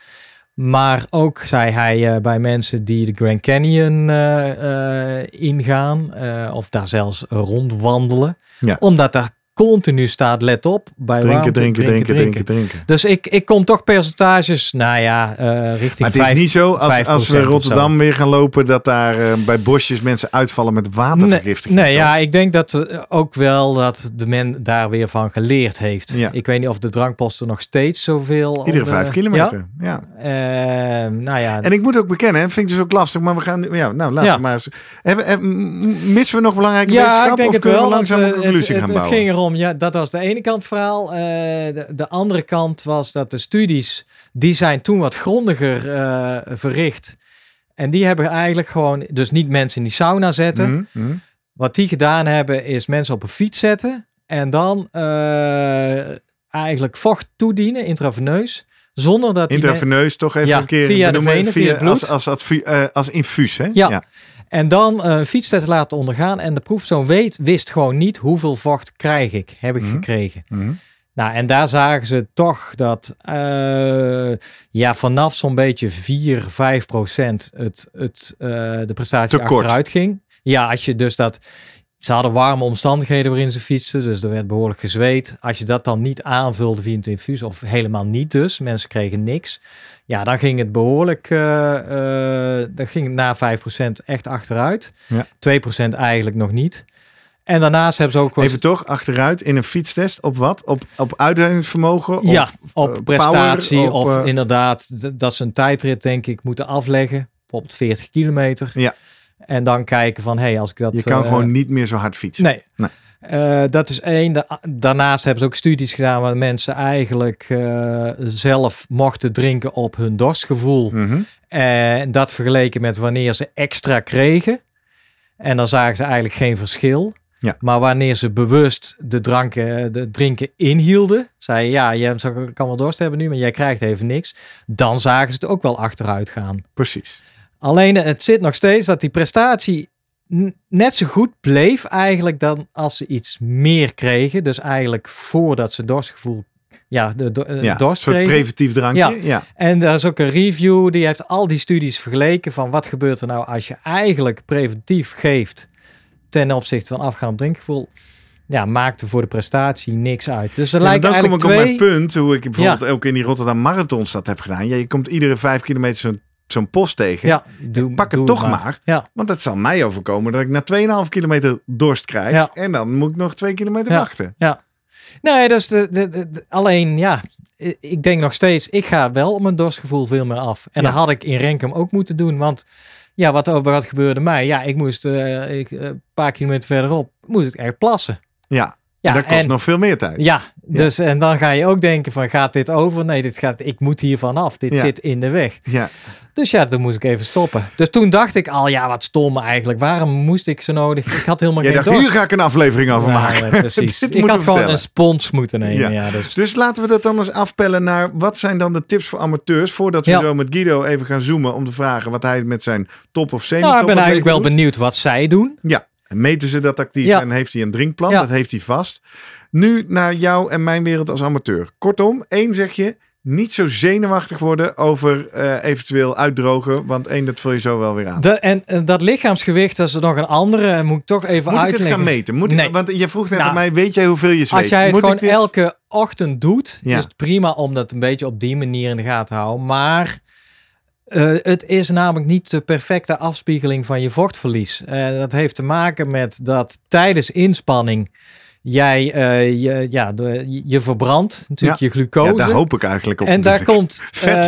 Speaker 1: Maar ook, zei hij, eh, bij mensen die de Grand Canyon eh, ingaan. of daar zelfs rondwandelen.
Speaker 2: Ja.
Speaker 1: Omdat daar continu staat, let op, bij
Speaker 2: Drinken,
Speaker 1: warmte,
Speaker 2: drinken, drinken, drinken, drinken.
Speaker 1: Dus ik, ik kom toch percentages, nou ja, eh, richting
Speaker 2: Maar het is niet zo als, als
Speaker 1: 5%
Speaker 2: we. Rotterdam weer gaan lopen dat daar eh, bij bosjes mensen uitvallen met watervergiftiging.
Speaker 1: Nee, nee ja, ik denk dat eh, ook wel dat de men daar weer van geleerd heeft.
Speaker 2: Ja.
Speaker 1: Ik weet niet of de drankposten nog steeds zoveel...
Speaker 2: Iedere vijf kilometer. Ja.
Speaker 1: Ja? Nou ja,
Speaker 2: En ik moet ook bekennen, vind ik dus ook lastig, maar we gaan, ja, nou laten we maar eens. Hebben, missen we nog belangrijke
Speaker 1: ja,
Speaker 2: wetenschap
Speaker 1: ik denk
Speaker 2: of
Speaker 1: het
Speaker 2: kunnen
Speaker 1: wel.
Speaker 2: we langzaam een conclusie gaan bouwen?
Speaker 1: Ja, dat was de ene kant verhaal. Eh, de, de andere kant was dat de studies, die zijn toen wat grondiger eh, verricht. En die hebben eigenlijk gewoon, dus niet mensen in die sauna zetten.
Speaker 2: Mhm, mhm.
Speaker 1: Wat die gedaan hebben, is mensen op een fiets zetten. En dan eh, eigenlijk vocht toedienen, intraveneus. Zonder dat
Speaker 2: Intraveneus toch even
Speaker 1: Ja,
Speaker 2: een keer
Speaker 1: via de venen,
Speaker 2: als, als, eh, als infuus, hè?
Speaker 1: Ja. En dan eh, een fietstest laten ondergaan. En de proefpersoon weet, wist gewoon niet hoeveel vocht krijg ik, heb ik
Speaker 2: Mhm.
Speaker 1: gekregen.
Speaker 2: Mhm.
Speaker 1: Nou, en daar zagen ze toch dat eh, ja, vanaf zo'n beetje 4, 5 procent het, het, eh, de prestatie achteruit ging. Ja, als je dus dat... Ze hadden warme omstandigheden waarin ze fietsten, dus er werd behoorlijk gezweet. Als je dat dan niet aanvulde via het infuus, of helemaal niet dus, mensen kregen niks. Ja, dan ging het behoorlijk, eh, eh, dan ging het na 5% echt achteruit.
Speaker 2: Ja.
Speaker 1: 2% eigenlijk nog niet. En daarnaast hebben ze ook... gewoon-
Speaker 2: Even toch, achteruit in een fietstest op wat? Op, op uithoudingsvermogen? Op,
Speaker 1: ja, op
Speaker 2: eh,
Speaker 1: prestatie
Speaker 2: power, op,
Speaker 1: of
Speaker 2: eh,
Speaker 1: inderdaad dat ze een tijdrit denk ik moeten afleggen. Bijvoorbeeld 40 kilometer.
Speaker 2: Ja.
Speaker 1: En dan kijken van, hé, hey, als ik dat...
Speaker 2: Je kan gewoon niet meer zo hard fietsen.
Speaker 1: Nee.
Speaker 2: Nee.
Speaker 1: Eh, dat is één. Da- daarnaast hebben ze ook studies gedaan waar mensen eigenlijk eh, zelf mochten drinken op hun dorstgevoel.
Speaker 2: Mhm.
Speaker 1: En dat vergeleken met wanneer ze extra kregen. En dan zagen ze eigenlijk geen verschil.
Speaker 2: Ja.
Speaker 1: Maar wanneer ze bewust de, dranken, de drinken inhielden, zei ja, je kan wel dorst hebben nu, maar jij krijgt even niks. Dan zagen ze het ook wel achteruit gaan.
Speaker 2: Precies.
Speaker 1: Alleen het zit nog steeds dat die prestatie net zo goed bleef eigenlijk dan als ze iets meer kregen. Dus eigenlijk voordat ze dorstgevoel, ja, de, do- eh,
Speaker 2: Ja, een
Speaker 1: dorst
Speaker 2: soort
Speaker 1: kregen.
Speaker 2: preventief drankje.
Speaker 1: Ja.
Speaker 2: Ja.
Speaker 1: En daar is ook een review, die heeft al die studies vergeleken van wat gebeurt er nou als je eigenlijk preventief geeft ten opzichte van afgaand drinkgevoel. Ja, maakte voor de prestatie niks uit. Dus er
Speaker 2: Ja,
Speaker 1: lijken
Speaker 2: dan kom ik op mijn punt, hoe ik bijvoorbeeld ook in die Rotterdam Marathonstad heb gedaan. Ja, je komt iedere vijf kilometer zo'n zo'n post tegen.
Speaker 1: Ja, doe,
Speaker 2: Pak het
Speaker 1: doe
Speaker 2: toch maar.
Speaker 1: Ja,
Speaker 2: Want het zal mij overkomen dat ik na 2,5 kilometer dorst krijg.
Speaker 1: Ja.
Speaker 2: En dan moet ik nog twee kilometer
Speaker 1: Ja.
Speaker 2: wachten.
Speaker 1: nee, dus de, de, de- de- alleen ja, ik denk nog steeds, ik ga wel op mijn dorstgevoel veel meer af. En
Speaker 2: Ja.
Speaker 1: dat had ik in Renkum ook moeten doen, want ja, wat, wat gebeurde mij? Ja, ik moest eh, ik, eh, een paar kilometer verderop, moest ik echt plassen.
Speaker 2: Ja,
Speaker 1: Ja,
Speaker 2: dat kost
Speaker 1: en-
Speaker 2: nog veel meer tijd.
Speaker 1: Ja, dus en dan ga je ook denken van gaat dit over? Nee, dit gaat, ik moet hier vanaf. Dit
Speaker 2: Ja.
Speaker 1: zit in de weg.
Speaker 2: Ja.
Speaker 1: Dus ja, toen moest ik even stoppen. Dus toen dacht ik al, ja, wat stom eigenlijk. Waarom moest ik zo nodig? Ik had helemaal [LAUGHS]
Speaker 2: Jij
Speaker 1: geen
Speaker 2: dacht,
Speaker 1: dorst.
Speaker 2: hier ga ik een aflevering over
Speaker 1: Ja,
Speaker 2: maken. [LAUGHS]
Speaker 1: precies. Ik had gewoon
Speaker 2: vertellen.
Speaker 1: een spons moeten nemen.
Speaker 2: Ja.
Speaker 1: Ja. dus.
Speaker 2: Dus laten we dat dan eens afpellen naar wat zijn dan de tips voor amateurs. Voordat we zo met Guido even gaan zoomen om te vragen wat hij met zijn top of semi-top
Speaker 1: Nou, ik ben eigenlijk wel benieuwd wat zij doen.
Speaker 2: Ja, en meten ze dat actief
Speaker 1: Ja.
Speaker 2: en heeft hij een drinkplan?
Speaker 1: Ja.
Speaker 2: Dat heeft hij vast. Nu naar jou en mijn wereld als amateur. Kortom, één zeg je, niet zo zenuwachtig worden over eh, eventueel uitdrogen. Want één, dat vul je zo wel weer aan.
Speaker 1: De, en dat lichaamsgewicht, dat is nog een andere. eh, Moet ik toch even
Speaker 2: Moet ik het
Speaker 1: uitleggen.
Speaker 2: gaan meten? Moet
Speaker 1: Nee.
Speaker 2: ik, want je vroeg net
Speaker 1: Nou,
Speaker 2: aan mij, weet jij hoeveel je zweet?
Speaker 1: Als jij het
Speaker 2: Moet
Speaker 1: gewoon
Speaker 2: dit-
Speaker 1: elke ochtend doet,
Speaker 2: Ja.
Speaker 1: is het prima om dat een beetje op die manier in de gaten te houden. Maar eh, het is namelijk niet de perfecte afspiegeling van je vochtverlies. Eh, dat heeft te maken met dat tijdens inspanning jij eh, je, ja, de, je- verbrandt natuurlijk je glucose.
Speaker 2: Ja, daar hoop ik eigenlijk op.
Speaker 1: en daar komt, [LAUGHS]
Speaker 2: Vet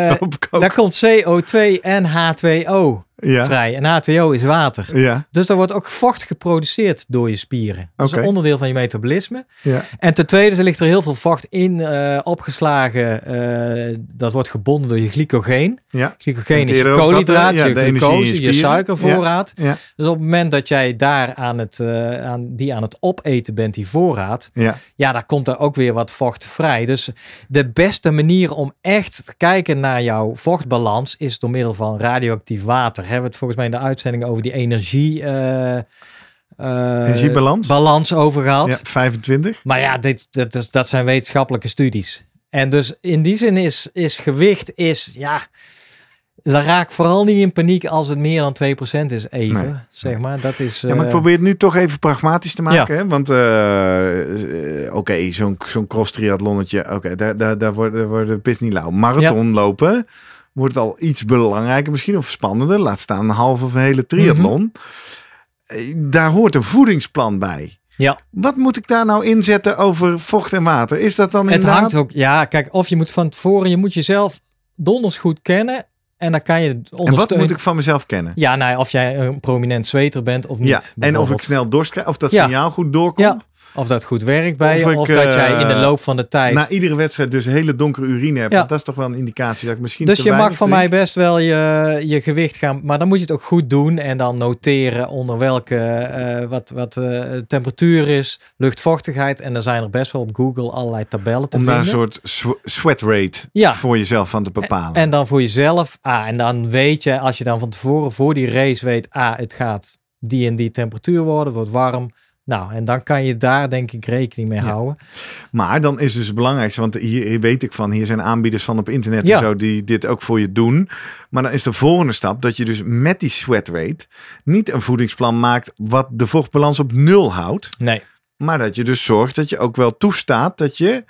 Speaker 1: daar komt CO2 en H2O
Speaker 2: ja.
Speaker 1: vrij. En H2O is water.
Speaker 2: Ja,
Speaker 1: Dus er wordt ook vocht geproduceerd door je spieren. Dat is een onderdeel van je metabolisme.
Speaker 2: ja.
Speaker 1: En ten tweede ligt er heel veel vocht in eh, opgeslagen. eh, dat wordt gebonden door je glycogeen.
Speaker 2: ja.
Speaker 1: Glycogeen is je koolhydraat, je
Speaker 2: je
Speaker 1: glucose, je,
Speaker 2: spieren.
Speaker 1: suikervoorraad.
Speaker 2: Ja.
Speaker 1: Dus op het moment dat jij daar aan het, eh, aan, die aan het opeten bent, die voorraad,
Speaker 2: Ja.
Speaker 1: ja, daar komt er ook weer wat vocht vrij. Dus de beste manier om echt te kijken naar jouw vochtbalans is door middel van radioactief water. Hebben we het volgens mij in de uitzending over die energie. eh,
Speaker 2: Energiebalans?
Speaker 1: balans over gehad.
Speaker 2: ja, 25.
Speaker 1: Maar ja, dit, dat, dat zijn wetenschappelijke studies. En dus in die zin is, is gewicht, is, ja, raak vooral niet in paniek als het meer dan 2% is even,
Speaker 2: Nee.
Speaker 1: zeg maar. Dat is...
Speaker 2: Ja, maar ik
Speaker 1: eh,
Speaker 2: probeer het nu toch even pragmatisch te maken. Hè? Want oké, zo'n zo'n cross triathlonnetje, oké, daar, daar, daar wordt daar wordt de pis niet lauw. Marathon lopen wordt al iets belangrijker, misschien of spannender. Laat staan een halve of een hele triathlon. Eh, Daar hoort een voedingsplan bij.
Speaker 1: Ja.
Speaker 2: Wat moet ik daar nou inzetten over vocht en water? Is dat dan
Speaker 1: Het
Speaker 2: inderdaad...
Speaker 1: hangt ook, ja, kijk, of je moet van tevoren, je moet jezelf donders goed kennen en dan kan je
Speaker 2: En wat
Speaker 1: ondersteunen.
Speaker 2: moet ik van mezelf kennen?
Speaker 1: Ja, nou, of jij een prominent zweter bent of niet.
Speaker 2: Ja, en of ik snel dorst krijg, of dat
Speaker 1: Ja.
Speaker 2: signaal goed doorkomt.
Speaker 1: Ja, of dat goed werkt bij
Speaker 2: Of
Speaker 1: je,
Speaker 2: ik,
Speaker 1: of dat jij in de
Speaker 2: eh,
Speaker 1: loop van de tijd...
Speaker 2: Na iedere wedstrijd dus hele donkere urine heb.
Speaker 1: Ja.
Speaker 2: Dat is toch wel een indicatie dat ik misschien
Speaker 1: Dus je mag van mij best wel je, je gewicht gaan, maar dan moet je het ook goed doen en dan noteren onder welke, eh, wat, wat eh, temperatuur is, luchtvochtigheid. En er zijn er best wel op Google allerlei tabellen te
Speaker 2: Om daar een
Speaker 1: vinden.
Speaker 2: soort sw- sweat rate
Speaker 1: Ja.
Speaker 2: voor jezelf van te bepalen.
Speaker 1: En dan voor jezelf, ah, en dan weet je, als je dan van tevoren voor die race weet, ah, het gaat die en die temperatuur worden, het wordt warm. Nou, en dan kan je daar denk ik rekening mee
Speaker 2: Ja.
Speaker 1: houden.
Speaker 2: Maar dan is dus het belangrijkste, want hier, hier weet ik van, hier zijn aanbieders van op internet
Speaker 1: Ja.
Speaker 2: en zo die dit ook voor je doen. Maar dan is de volgende stap dat je dus met die sweat rate niet een voedingsplan maakt wat de vochtbalans op nul houdt.
Speaker 1: Nee,
Speaker 2: Maar dat je dus zorgt dat je ook wel toestaat dat je,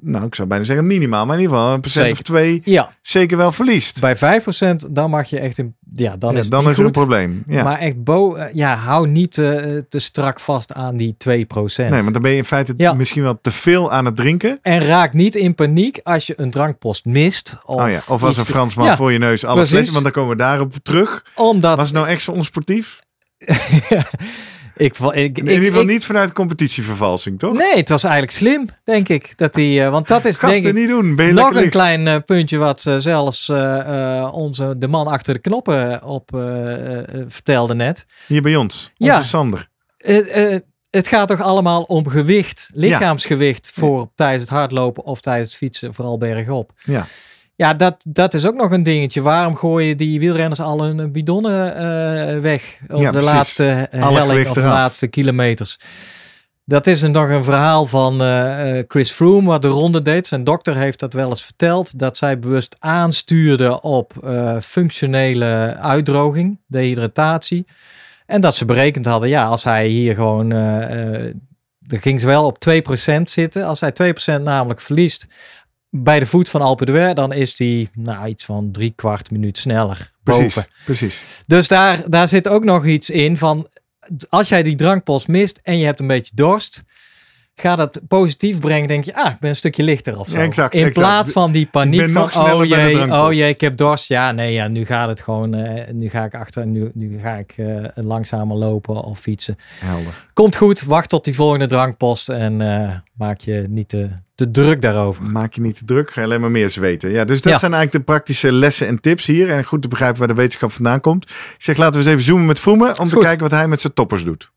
Speaker 2: nou ik zou bijna zeggen minimaal, maar in ieder geval een procent
Speaker 1: Zeker.
Speaker 2: of twee
Speaker 1: ja,
Speaker 2: zeker wel verliest.
Speaker 1: bij 5% dan mag je echt, een, ja, dan
Speaker 2: Ja,
Speaker 1: is het
Speaker 2: dan is er een probleem. Ja.
Speaker 1: Maar echt, bo eh, ja, hou niet te, te strak vast aan die 2%.
Speaker 2: nee, want dan ben je in feite
Speaker 1: Ja.
Speaker 2: misschien wel te veel aan het drinken.
Speaker 1: En raak niet in paniek als je een drankpost mist. Of,
Speaker 2: oh ja, of als een Fransman voor je neus alle
Speaker 1: precies.
Speaker 2: flessen, want dan komen we daarop terug.
Speaker 1: Omdat
Speaker 2: Was het nou echt zo onsportief? [LAUGHS]
Speaker 1: ik, val- ik,
Speaker 2: In
Speaker 1: ik-
Speaker 2: ieder geval
Speaker 1: ik-
Speaker 2: niet vanuit competitievervalsing, toch?
Speaker 1: Nee, het was eigenlijk slim, denk ik. Dat die, eh, want dat is
Speaker 2: Gasten
Speaker 1: denk ik
Speaker 2: niet doen. Ben je
Speaker 1: nog een
Speaker 2: licht.
Speaker 1: klein eh, puntje wat eh, zelfs onze, de man achter de knoppen op vertelde net.
Speaker 2: Hier bij ons. Onze
Speaker 1: Ja.
Speaker 2: Sander.
Speaker 1: Het gaat toch allemaal om gewicht, lichaamsgewicht voor tijdens het hardlopen of tijdens het fietsen, vooral bergop.
Speaker 2: Ja.
Speaker 1: Ja, dat, dat is ook nog een dingetje. Waarom gooien die wielrenners al hun bidonnen eh, weg op
Speaker 2: Ja,
Speaker 1: de
Speaker 2: precies.
Speaker 1: laatste helling of de laatste kilometers? Dat is een, nog een verhaal van eh, eh, Chris Froome, wat de ronde deed. Zijn dokter heeft dat wel eens verteld, dat zij bewust aanstuurde op functionele uitdroging, dehydratatie. En dat ze berekend hadden, ja, als hij hier gewoon, dan ging ze wel op 2% zitten. Als hij 2% namelijk verliest bij de voet van Alpe d'Huez, dan is die nou, iets van drie kwart minuut sneller
Speaker 2: Precies,
Speaker 1: boven.
Speaker 2: precies.
Speaker 1: Dus daar, daar zit ook nog iets in van, als jij die drankpost mist en je hebt een beetje dorst, ga dat positief brengen. Denk je, ah, ik ben een stukje lichter of zo.
Speaker 2: Ja, exact,
Speaker 1: In
Speaker 2: exact.
Speaker 1: plaats van die paniek van, oh jee, oh jee, ik heb dorst. Ja, nee, ja, nu gaat het gewoon, eh, nu ga ik achter, nu, nu ga ik eh, langzamer lopen of fietsen.
Speaker 2: Helder.
Speaker 1: Komt goed, wacht tot die volgende drankpost en eh, maak je niet te, te druk daarover.
Speaker 2: Maak je niet te druk, ga je alleen maar meer zweten. Ja, dus dat
Speaker 1: Ja.
Speaker 2: zijn eigenlijk de praktische lessen en tips hier. En goed te begrijpen waar de wetenschap vandaan komt. Ik zeg, laten we eens even zoomen met Vroemen om te kijken wat hij met zijn toppers doet.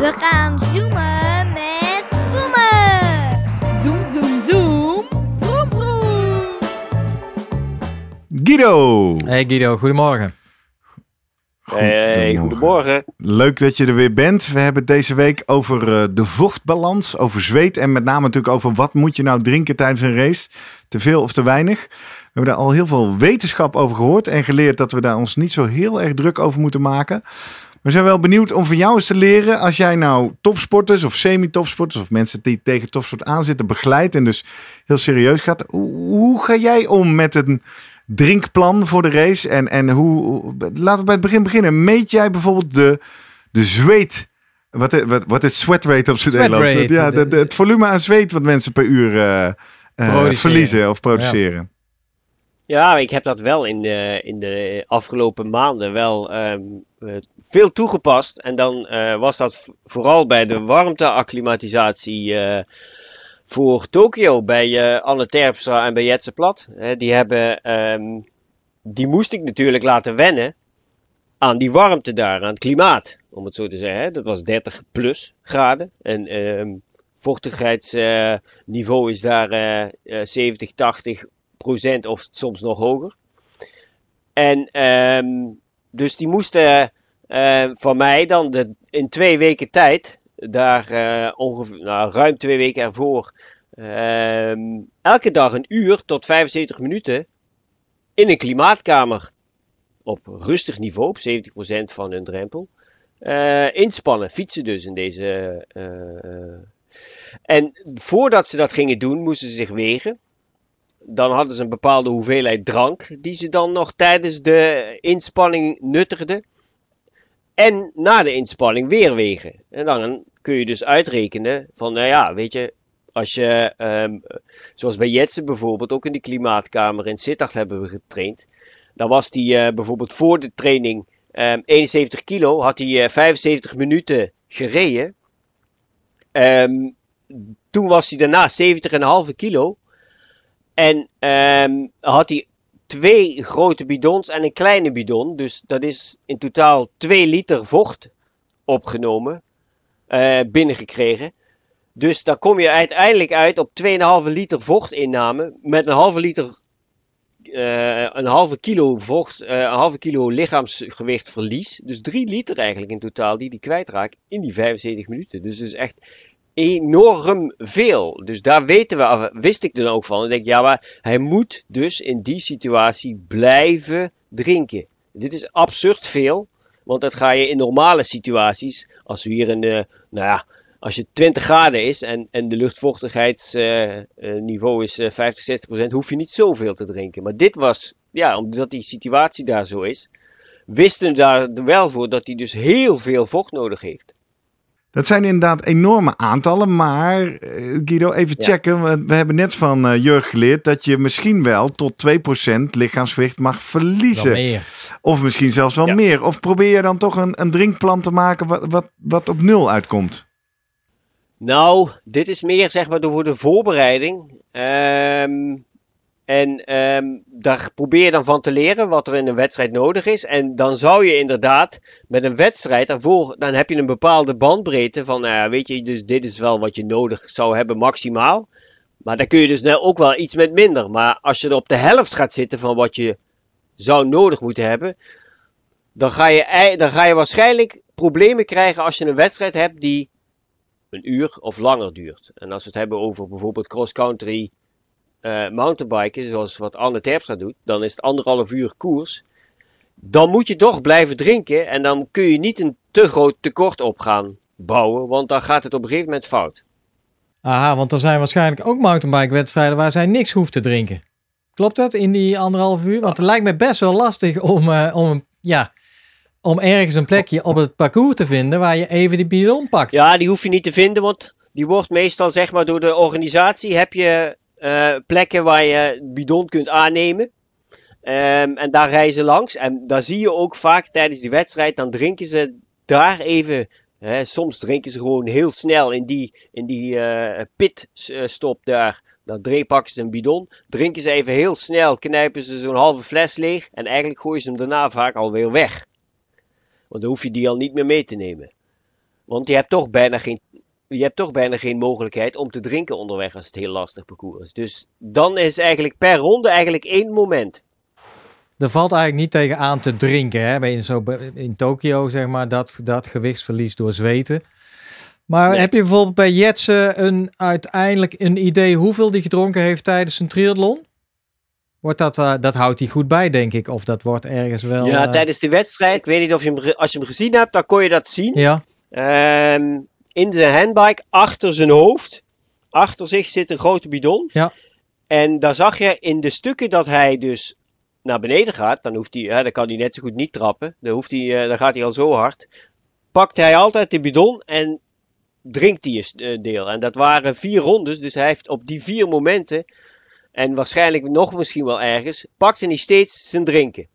Speaker 3: We gaan zoomen met Vroemen.
Speaker 4: Zoom, zoom, zoom. Vroom, vroom.
Speaker 2: Guido!
Speaker 1: Hey Guido, goedemorgen.
Speaker 5: Hey, goedemorgen.
Speaker 2: Leuk dat je er weer bent. We hebben het deze week over eh, de vochtbalans, over zweet en met name natuurlijk over wat moet je nou drinken tijdens een race. Te veel of te weinig. We hebben daar al heel veel wetenschap over gehoord en geleerd dat we daar ons niet zo heel erg druk over moeten maken. We zijn wel benieuwd om van jou eens te leren als jij nou topsporters of semi-topsporters of mensen die tegen topsport aanzitten begeleidt en dus heel serieus gaat. Hoe, ga jij om met een drinkplan voor de race? En, en hoe, laten we bij het begin beginnen. Meet jij bijvoorbeeld de, de zweet? Wat, is- wat, wat is sweat rate op
Speaker 1: Sweat
Speaker 2: Nederlands? Ja, de,
Speaker 1: de-
Speaker 2: de- het volume aan zweet wat mensen per uur eh, eh, verliezen of produceren.
Speaker 5: Ja, ik heb dat wel in de, in de afgelopen maanden wel ehm, eh, veel toegepast. En dan eh, was dat vooral bij de warmteacclimatisatie eh voor Tokio bij Anne Terpstra en bij Jetse Plat. Die, hebben, ehm, die moest ik natuurlijk laten wennen aan die warmte daar, aan het klimaat. Om het zo te zeggen. Dat was 30 plus graden. En ehm vochtigheidsniveau is daar eh, eh, 70, 80 procent of soms nog hoger. En ehm, dus die moesten eh, van mij dan de, in twee weken tijd, daar eh, ongeveer, nou, ruim twee weken ervoor, ehm, elke dag een uur tot 75 minuten in een klimaatkamer op rustig niveau, op 70% van hun drempel, eh, inspannen, fietsen dus in deze. en voordat ze dat gingen doen, moesten ze zich wegen dan hadden ze een bepaalde hoeveelheid drank die ze dan nog tijdens de inspanning nuttigden. En na de inspanning weer wegen. En dan kun je dus uitrekenen van, nou ja, weet je, als je, ehm, zoals bij Jetsen bijvoorbeeld, ook in de klimaatkamer in Sittard hebben we getraind. Dan was die eh, bijvoorbeeld voor de training ehm, 71 kilo, had hij eh, 75 minuten gereden. Ehm, toen was hij daarna 70,5 kilo. En ehm, had hij twee grote bidons en een kleine bidon. Dus dat is in totaal 2 liter vocht opgenomen, eh, binnengekregen. Dus dan kom je uiteindelijk uit op 2,5 liter vochtinname met een halve liter, eh, een halve kilo vocht, eh, een halve kilo lichaamsgewicht verlies. Dus 3 liter eigenlijk in totaal die die kwijtraakt in die 75 minuten. Dus is echt enorm veel. Dus daar weten we, wist ik dan ook van. Ik denk, ja, maar hij moet dus in die situatie blijven drinken. Dit is absurd veel, want dat ga je in normale situaties, als we hier in de, nou ja, als je 20 graden is en, en de luchtvochtigheidsniveau is eh, 50, 60 procent, hoef je niet zoveel te drinken. Maar dit was, ja, omdat die situatie daar zo is, wisten we daar wel voor dat hij dus heel veel vocht nodig heeft.
Speaker 2: Dat zijn inderdaad enorme aantallen, maar eh, Guido, even
Speaker 5: Ja.
Speaker 2: checken. We, hebben net van eh Jurg geleerd dat je misschien wel tot 2% lichaamsgewicht mag
Speaker 1: Wel
Speaker 2: verliezen.
Speaker 1: meer.
Speaker 2: Of misschien zelfs wel
Speaker 5: Ja.
Speaker 2: meer. Of probeer je dan toch een, een drinkplan te maken wat, wat, wat op nul uitkomt?
Speaker 5: Nou, dit is meer zeg maar door voor de voorbereiding. Ehm, En ehm, daar probeer je dan van te leren wat er in een wedstrijd nodig is. En dan zou je inderdaad met een wedstrijd daarvoor, dan heb je een bepaalde bandbreedte van, ja, weet je, dus dit is wel wat je nodig zou hebben maximaal. Maar dan kun je dus nou ook wel iets met minder. Maar als je er op de helft gaat zitten van wat je zou nodig moeten hebben, dan ga je, dan ga je waarschijnlijk problemen krijgen als je een wedstrijd hebt die een uur of langer duurt. En als we het hebben over bijvoorbeeld cross-country mountainbiken, zoals wat Anne Terpstra doet, dan is het anderhalf uur koers. Dan moet je toch blijven drinken en dan kun je niet een te groot tekort op gaan bouwen, want dan gaat het op een gegeven moment fout.
Speaker 1: Aha, want er zijn waarschijnlijk ook mountainbike wedstrijden waar zij niks hoeft te drinken. Klopt dat in die anderhalf uur? Want het lijkt me best wel lastig om, eh, om, ja, om ergens een plekje op het parcours te vinden waar je even die bidon pakt.
Speaker 5: Ja, die hoef je niet te vinden, want die wordt meestal zeg maar door de organisatie heb je eh, plekken waar je bidon kunt aannemen. Ehm, en daar rijden ze langs. En daar zie je ook vaak tijdens die wedstrijd, dan drinken ze daar even. Hè, soms drinken ze gewoon heel snel in die, in die eh, pitstop daar. Dan pakken ze een bidon, drinken ze even heel snel, knijpen ze zo'n halve fles leeg. En eigenlijk gooien ze hem daarna vaak alweer weg. Want dan hoef je die al niet meer mee te nemen. Want je hebt toch bijna geen, je hebt toch bijna geen mogelijkheid om te drinken onderweg als het heel lastig parcours is. Dus dan is eigenlijk per ronde eigenlijk één moment.
Speaker 1: Er valt eigenlijk niet tegen aan te drinken. Hè? Bij- In, zo, in Tokio, zeg maar, dat, dat gewichtsverlies door zweten. Maar
Speaker 5: Nee.
Speaker 1: heb je bijvoorbeeld bij Jetsen een, uiteindelijk een idee hoeveel die gedronken heeft tijdens een triathlon? Wordt dat, eh, dat houdt hij goed bij, denk ik. Of dat wordt ergens wel...
Speaker 5: ja,
Speaker 1: eh,
Speaker 5: tijdens de wedstrijd, ik weet niet of je hem, als je hem gezien hebt, dan kon je dat zien.
Speaker 1: Ja,
Speaker 5: Ehm, in zijn handbike, achter zijn hoofd, achter zich zit een grote bidon.
Speaker 1: Ja.
Speaker 5: En daar zag je in de stukken dat hij dus naar beneden gaat, dan, hoeft hij, hè, dan kan hij net zo goed niet trappen. Dan, hoeft hij, eh, dan gaat hij al zo hard. Pakt hij altijd de bidon en drinkt hij een eh, deel. En dat waren vier rondes, dus hij heeft op die vier momenten, en waarschijnlijk nog misschien wel ergens, pakte hij steeds zijn drinken.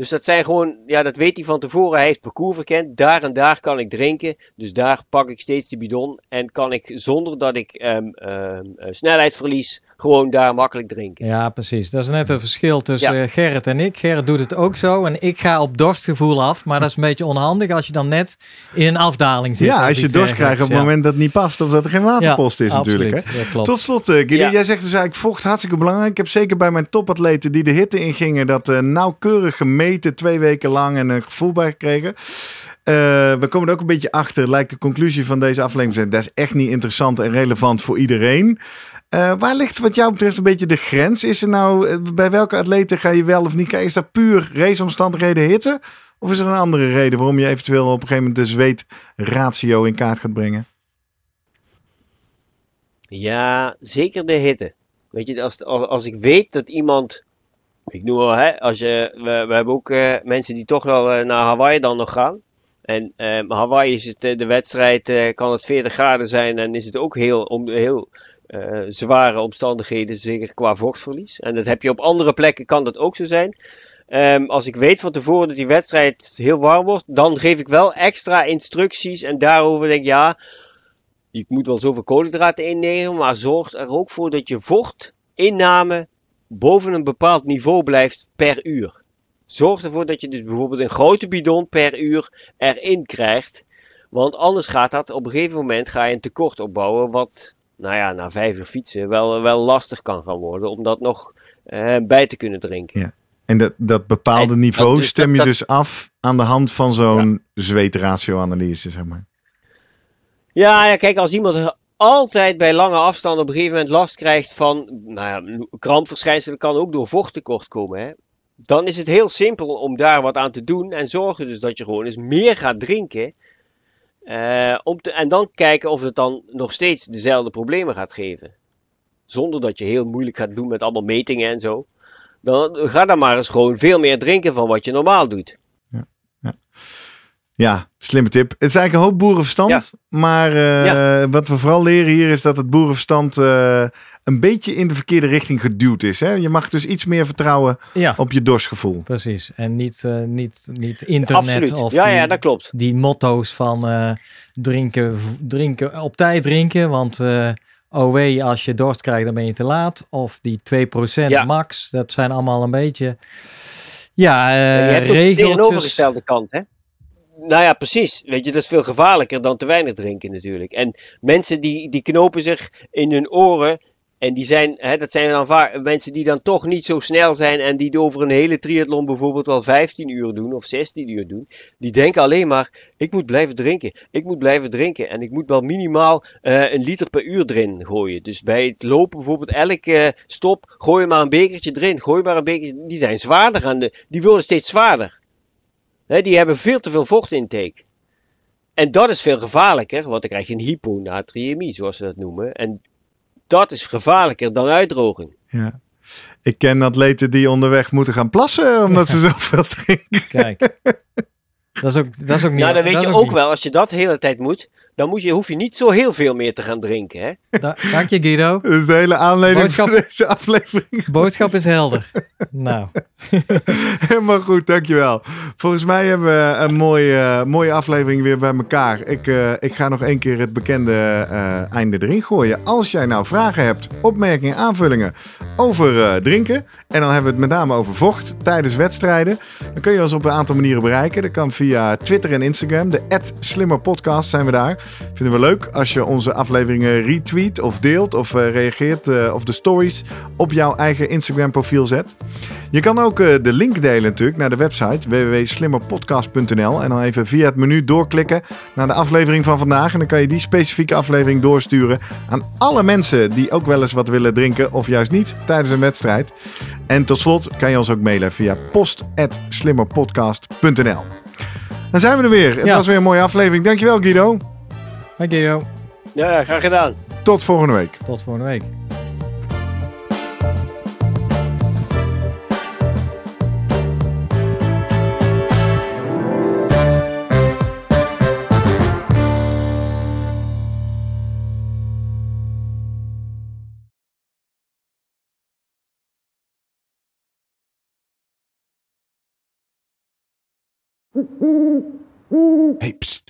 Speaker 5: Dus dat zijn gewoon, ja, dat weet hij van tevoren. Hij heeft parcours verkend. Daar en daar kan ik drinken. Dus daar pak ik steeds die bidon. En kan ik zonder dat ik ehm, ehm, eh, snelheid verlies, gewoon daar makkelijk drinken.
Speaker 1: ja, precies. Dat is net een verschil tussen
Speaker 5: Ja.
Speaker 1: eh, Gerrit en ik. Gerrit doet het ook zo. En ik ga op dorstgevoel af. Maar dat is een beetje onhandig als je dan net in een afdaling zit.
Speaker 2: Ja, als je dorst krijgt op het moment dat het niet past of dat er geen waterpost is natuurlijk. Hè?
Speaker 1: klopt.
Speaker 2: Tot slot, eh, Guido,
Speaker 5: Ja.
Speaker 2: jij zegt dus eigenlijk vocht hartstikke belangrijk. Ik heb zeker bij mijn topatleten die de hitte ingingen dat eh, nauwkeurig gemeten, twee weken lang en een gevoel bij gekregen. Eh, we komen er ook een beetje achter, lijkt de conclusie van deze aflevering te zijn. Dat is echt niet interessant en relevant voor iedereen. Eh, waar ligt wat jou betreft een beetje de grens? Is er nou, eh, bij welke atleten ga je wel of niet? Is dat puur raceomstandigheden hitte? Of is er een andere reden waarom je eventueel op een gegeven moment de zweetratio in kaart gaat brengen?
Speaker 5: Ja, zeker de hitte. Weet je, als, als, ik weet dat iemand. Ik noem wel, hè, als je, we, we hebben ook eh, mensen die toch wel naar Hawaii dan nog gaan. En Hawaii is het, de wedstrijd, kan het 40 graden zijn en is het ook heel, om, heel eh, zware omstandigheden, zeker qua vochtverlies. En dat heb je op andere plekken, kan dat ook zo zijn. Ehm, als ik weet van tevoren dat die wedstrijd heel warm wordt, dan geef ik wel extra instructies en daarover denk ik, ja, je moet wel zoveel koolhydraten innemen, maar zorg er ook voor dat je vochtinname boven een bepaald niveau blijft per uur. Zorg ervoor dat je dus bijvoorbeeld een grote bidon per uur erin krijgt. Want anders gaat dat op een gegeven moment ga je een tekort opbouwen. Wat, nou ja, na vijf uur fietsen wel, wel lastig kan gaan worden. Om dat nog eh, bij te kunnen drinken.
Speaker 2: En dat, dat bepaalde
Speaker 5: En-
Speaker 2: niveau
Speaker 5: dus
Speaker 2: stem je
Speaker 5: dat-
Speaker 2: dus af aan de hand van zo'n zweetratio-analyse, zeg maar.
Speaker 5: Ja, ja, kijk, als iemand altijd bij lange afstanden op een gegeven moment last krijgt van, nou ja, krampverschijnselen kan ook door vochttekort komen, hè. Dan is het heel simpel om daar wat aan te doen en zorgen dus dat je gewoon eens meer gaat drinken. Eh, en dan kijken of het dan nog steeds dezelfde problemen gaat geven. Zonder dat je heel moeilijk gaat doen met allemaal metingen en zo. Dan ga dan maar eens gewoon veel meer drinken van wat je normaal doet.
Speaker 2: Ja, slimme tip. Het is eigenlijk een hoop boerenverstand. Maar eh,
Speaker 5: Ja.
Speaker 2: wat we vooral leren hier is dat het boerenverstand eh, een beetje in de verkeerde richting geduwd is. Hè? Je mag dus iets meer vertrouwen
Speaker 1: Ja,
Speaker 2: op je dorstgevoel.
Speaker 1: precies. En niet, eh, niet, niet internet
Speaker 5: Absoluut.
Speaker 1: of
Speaker 5: Ja,
Speaker 1: die,
Speaker 5: ja, dat klopt.
Speaker 1: die motto's van eh, drinken, drinken, op tijd drinken. Want eh, OW, als je dorst krijgt, dan ben je te laat. Of die 2%
Speaker 5: Ja.
Speaker 1: max, dat zijn allemaal een beetje... Ja, eh,
Speaker 5: je hebt de
Speaker 1: regeltjes.
Speaker 5: tegenovergestelde kant, hè? Nou ja, precies. Weet je, dat is veel gevaarlijker dan te weinig drinken natuurlijk. En mensen die, die knopen zich in hun oren. En die zijn, hè, dat zijn dan vaak mensen die dan toch niet zo snel zijn. En die over een hele triathlon bijvoorbeeld wel 15 uur doen of 16 uur doen. Die denken alleen maar, ik moet blijven drinken. Ik moet blijven drinken. En ik moet wel minimaal eh, een liter per uur erin gooien. Dus bij het lopen bijvoorbeeld elke stop, gooi maar een bekertje erin. Gooi maar een bekertje. Die zijn zwaarder aan de, die worden steeds zwaarder. Hè, die hebben veel te veel vochtintake. En dat is veel gevaarlijker, want dan krijg je een hyponatriëmie, zoals ze dat noemen. En dat is gevaarlijker dan uitdroging.
Speaker 2: Ja. Ik ken atleten die onderweg moeten gaan plassen [LAUGHS] omdat ze zoveel drinken.
Speaker 1: Kijk. Dat is ook, dat is ook niet...
Speaker 5: Nou, dan weet
Speaker 1: dat
Speaker 5: je ook
Speaker 1: niet-
Speaker 5: wel, als je dat de hele tijd moet, dan moet je, hoef je niet zo heel veel meer te gaan drinken. Hè?
Speaker 1: Da- dank je Guido. [LAUGHS]
Speaker 2: Dat is de hele aanleiding
Speaker 1: Boodschap-
Speaker 2: voor deze aflevering.
Speaker 1: Boodschap is helder. [LAUGHS] Nou, [LAUGHS]
Speaker 2: Helemaal goed, dankjewel. Volgens mij hebben we een mooie, eh, mooie aflevering weer bij elkaar. Ik, eh, ik ga nog één keer het bekende eh, einde erin gooien. Als jij nou vragen hebt, opmerkingen, aanvullingen over eh, drinken... en dan hebben we het met name over vocht tijdens wedstrijden... dan kun je ons op een aantal manieren bereiken. Dat kan via Twitter en Instagram. De @slimmerpodcast zijn we daar. Vinden we leuk als je onze afleveringen retweet of deelt... of eh, reageert eh, of de stories op jouw eigen Instagram profiel zet. Je kan ook eh, de link delen natuurlijk naar de website www.slimmerpodcast.nl en dan even via het menu doorklikken naar de aflevering van vandaag. En dan kan je die specifieke aflevering doorsturen aan alle mensen die ook wel eens wat willen drinken of juist niet tijdens een wedstrijd. En tot slot kan je ons ook mailen via post.slimmerpodcast.nl. Dan zijn we er weer. Het
Speaker 1: Ja.
Speaker 2: was weer een mooie aflevering. Dankjewel Guido.
Speaker 1: Hoi Guido.
Speaker 5: Ja, graag gedaan.
Speaker 2: Tot volgende week.
Speaker 1: Tot volgende week.
Speaker 2: Hey, pst.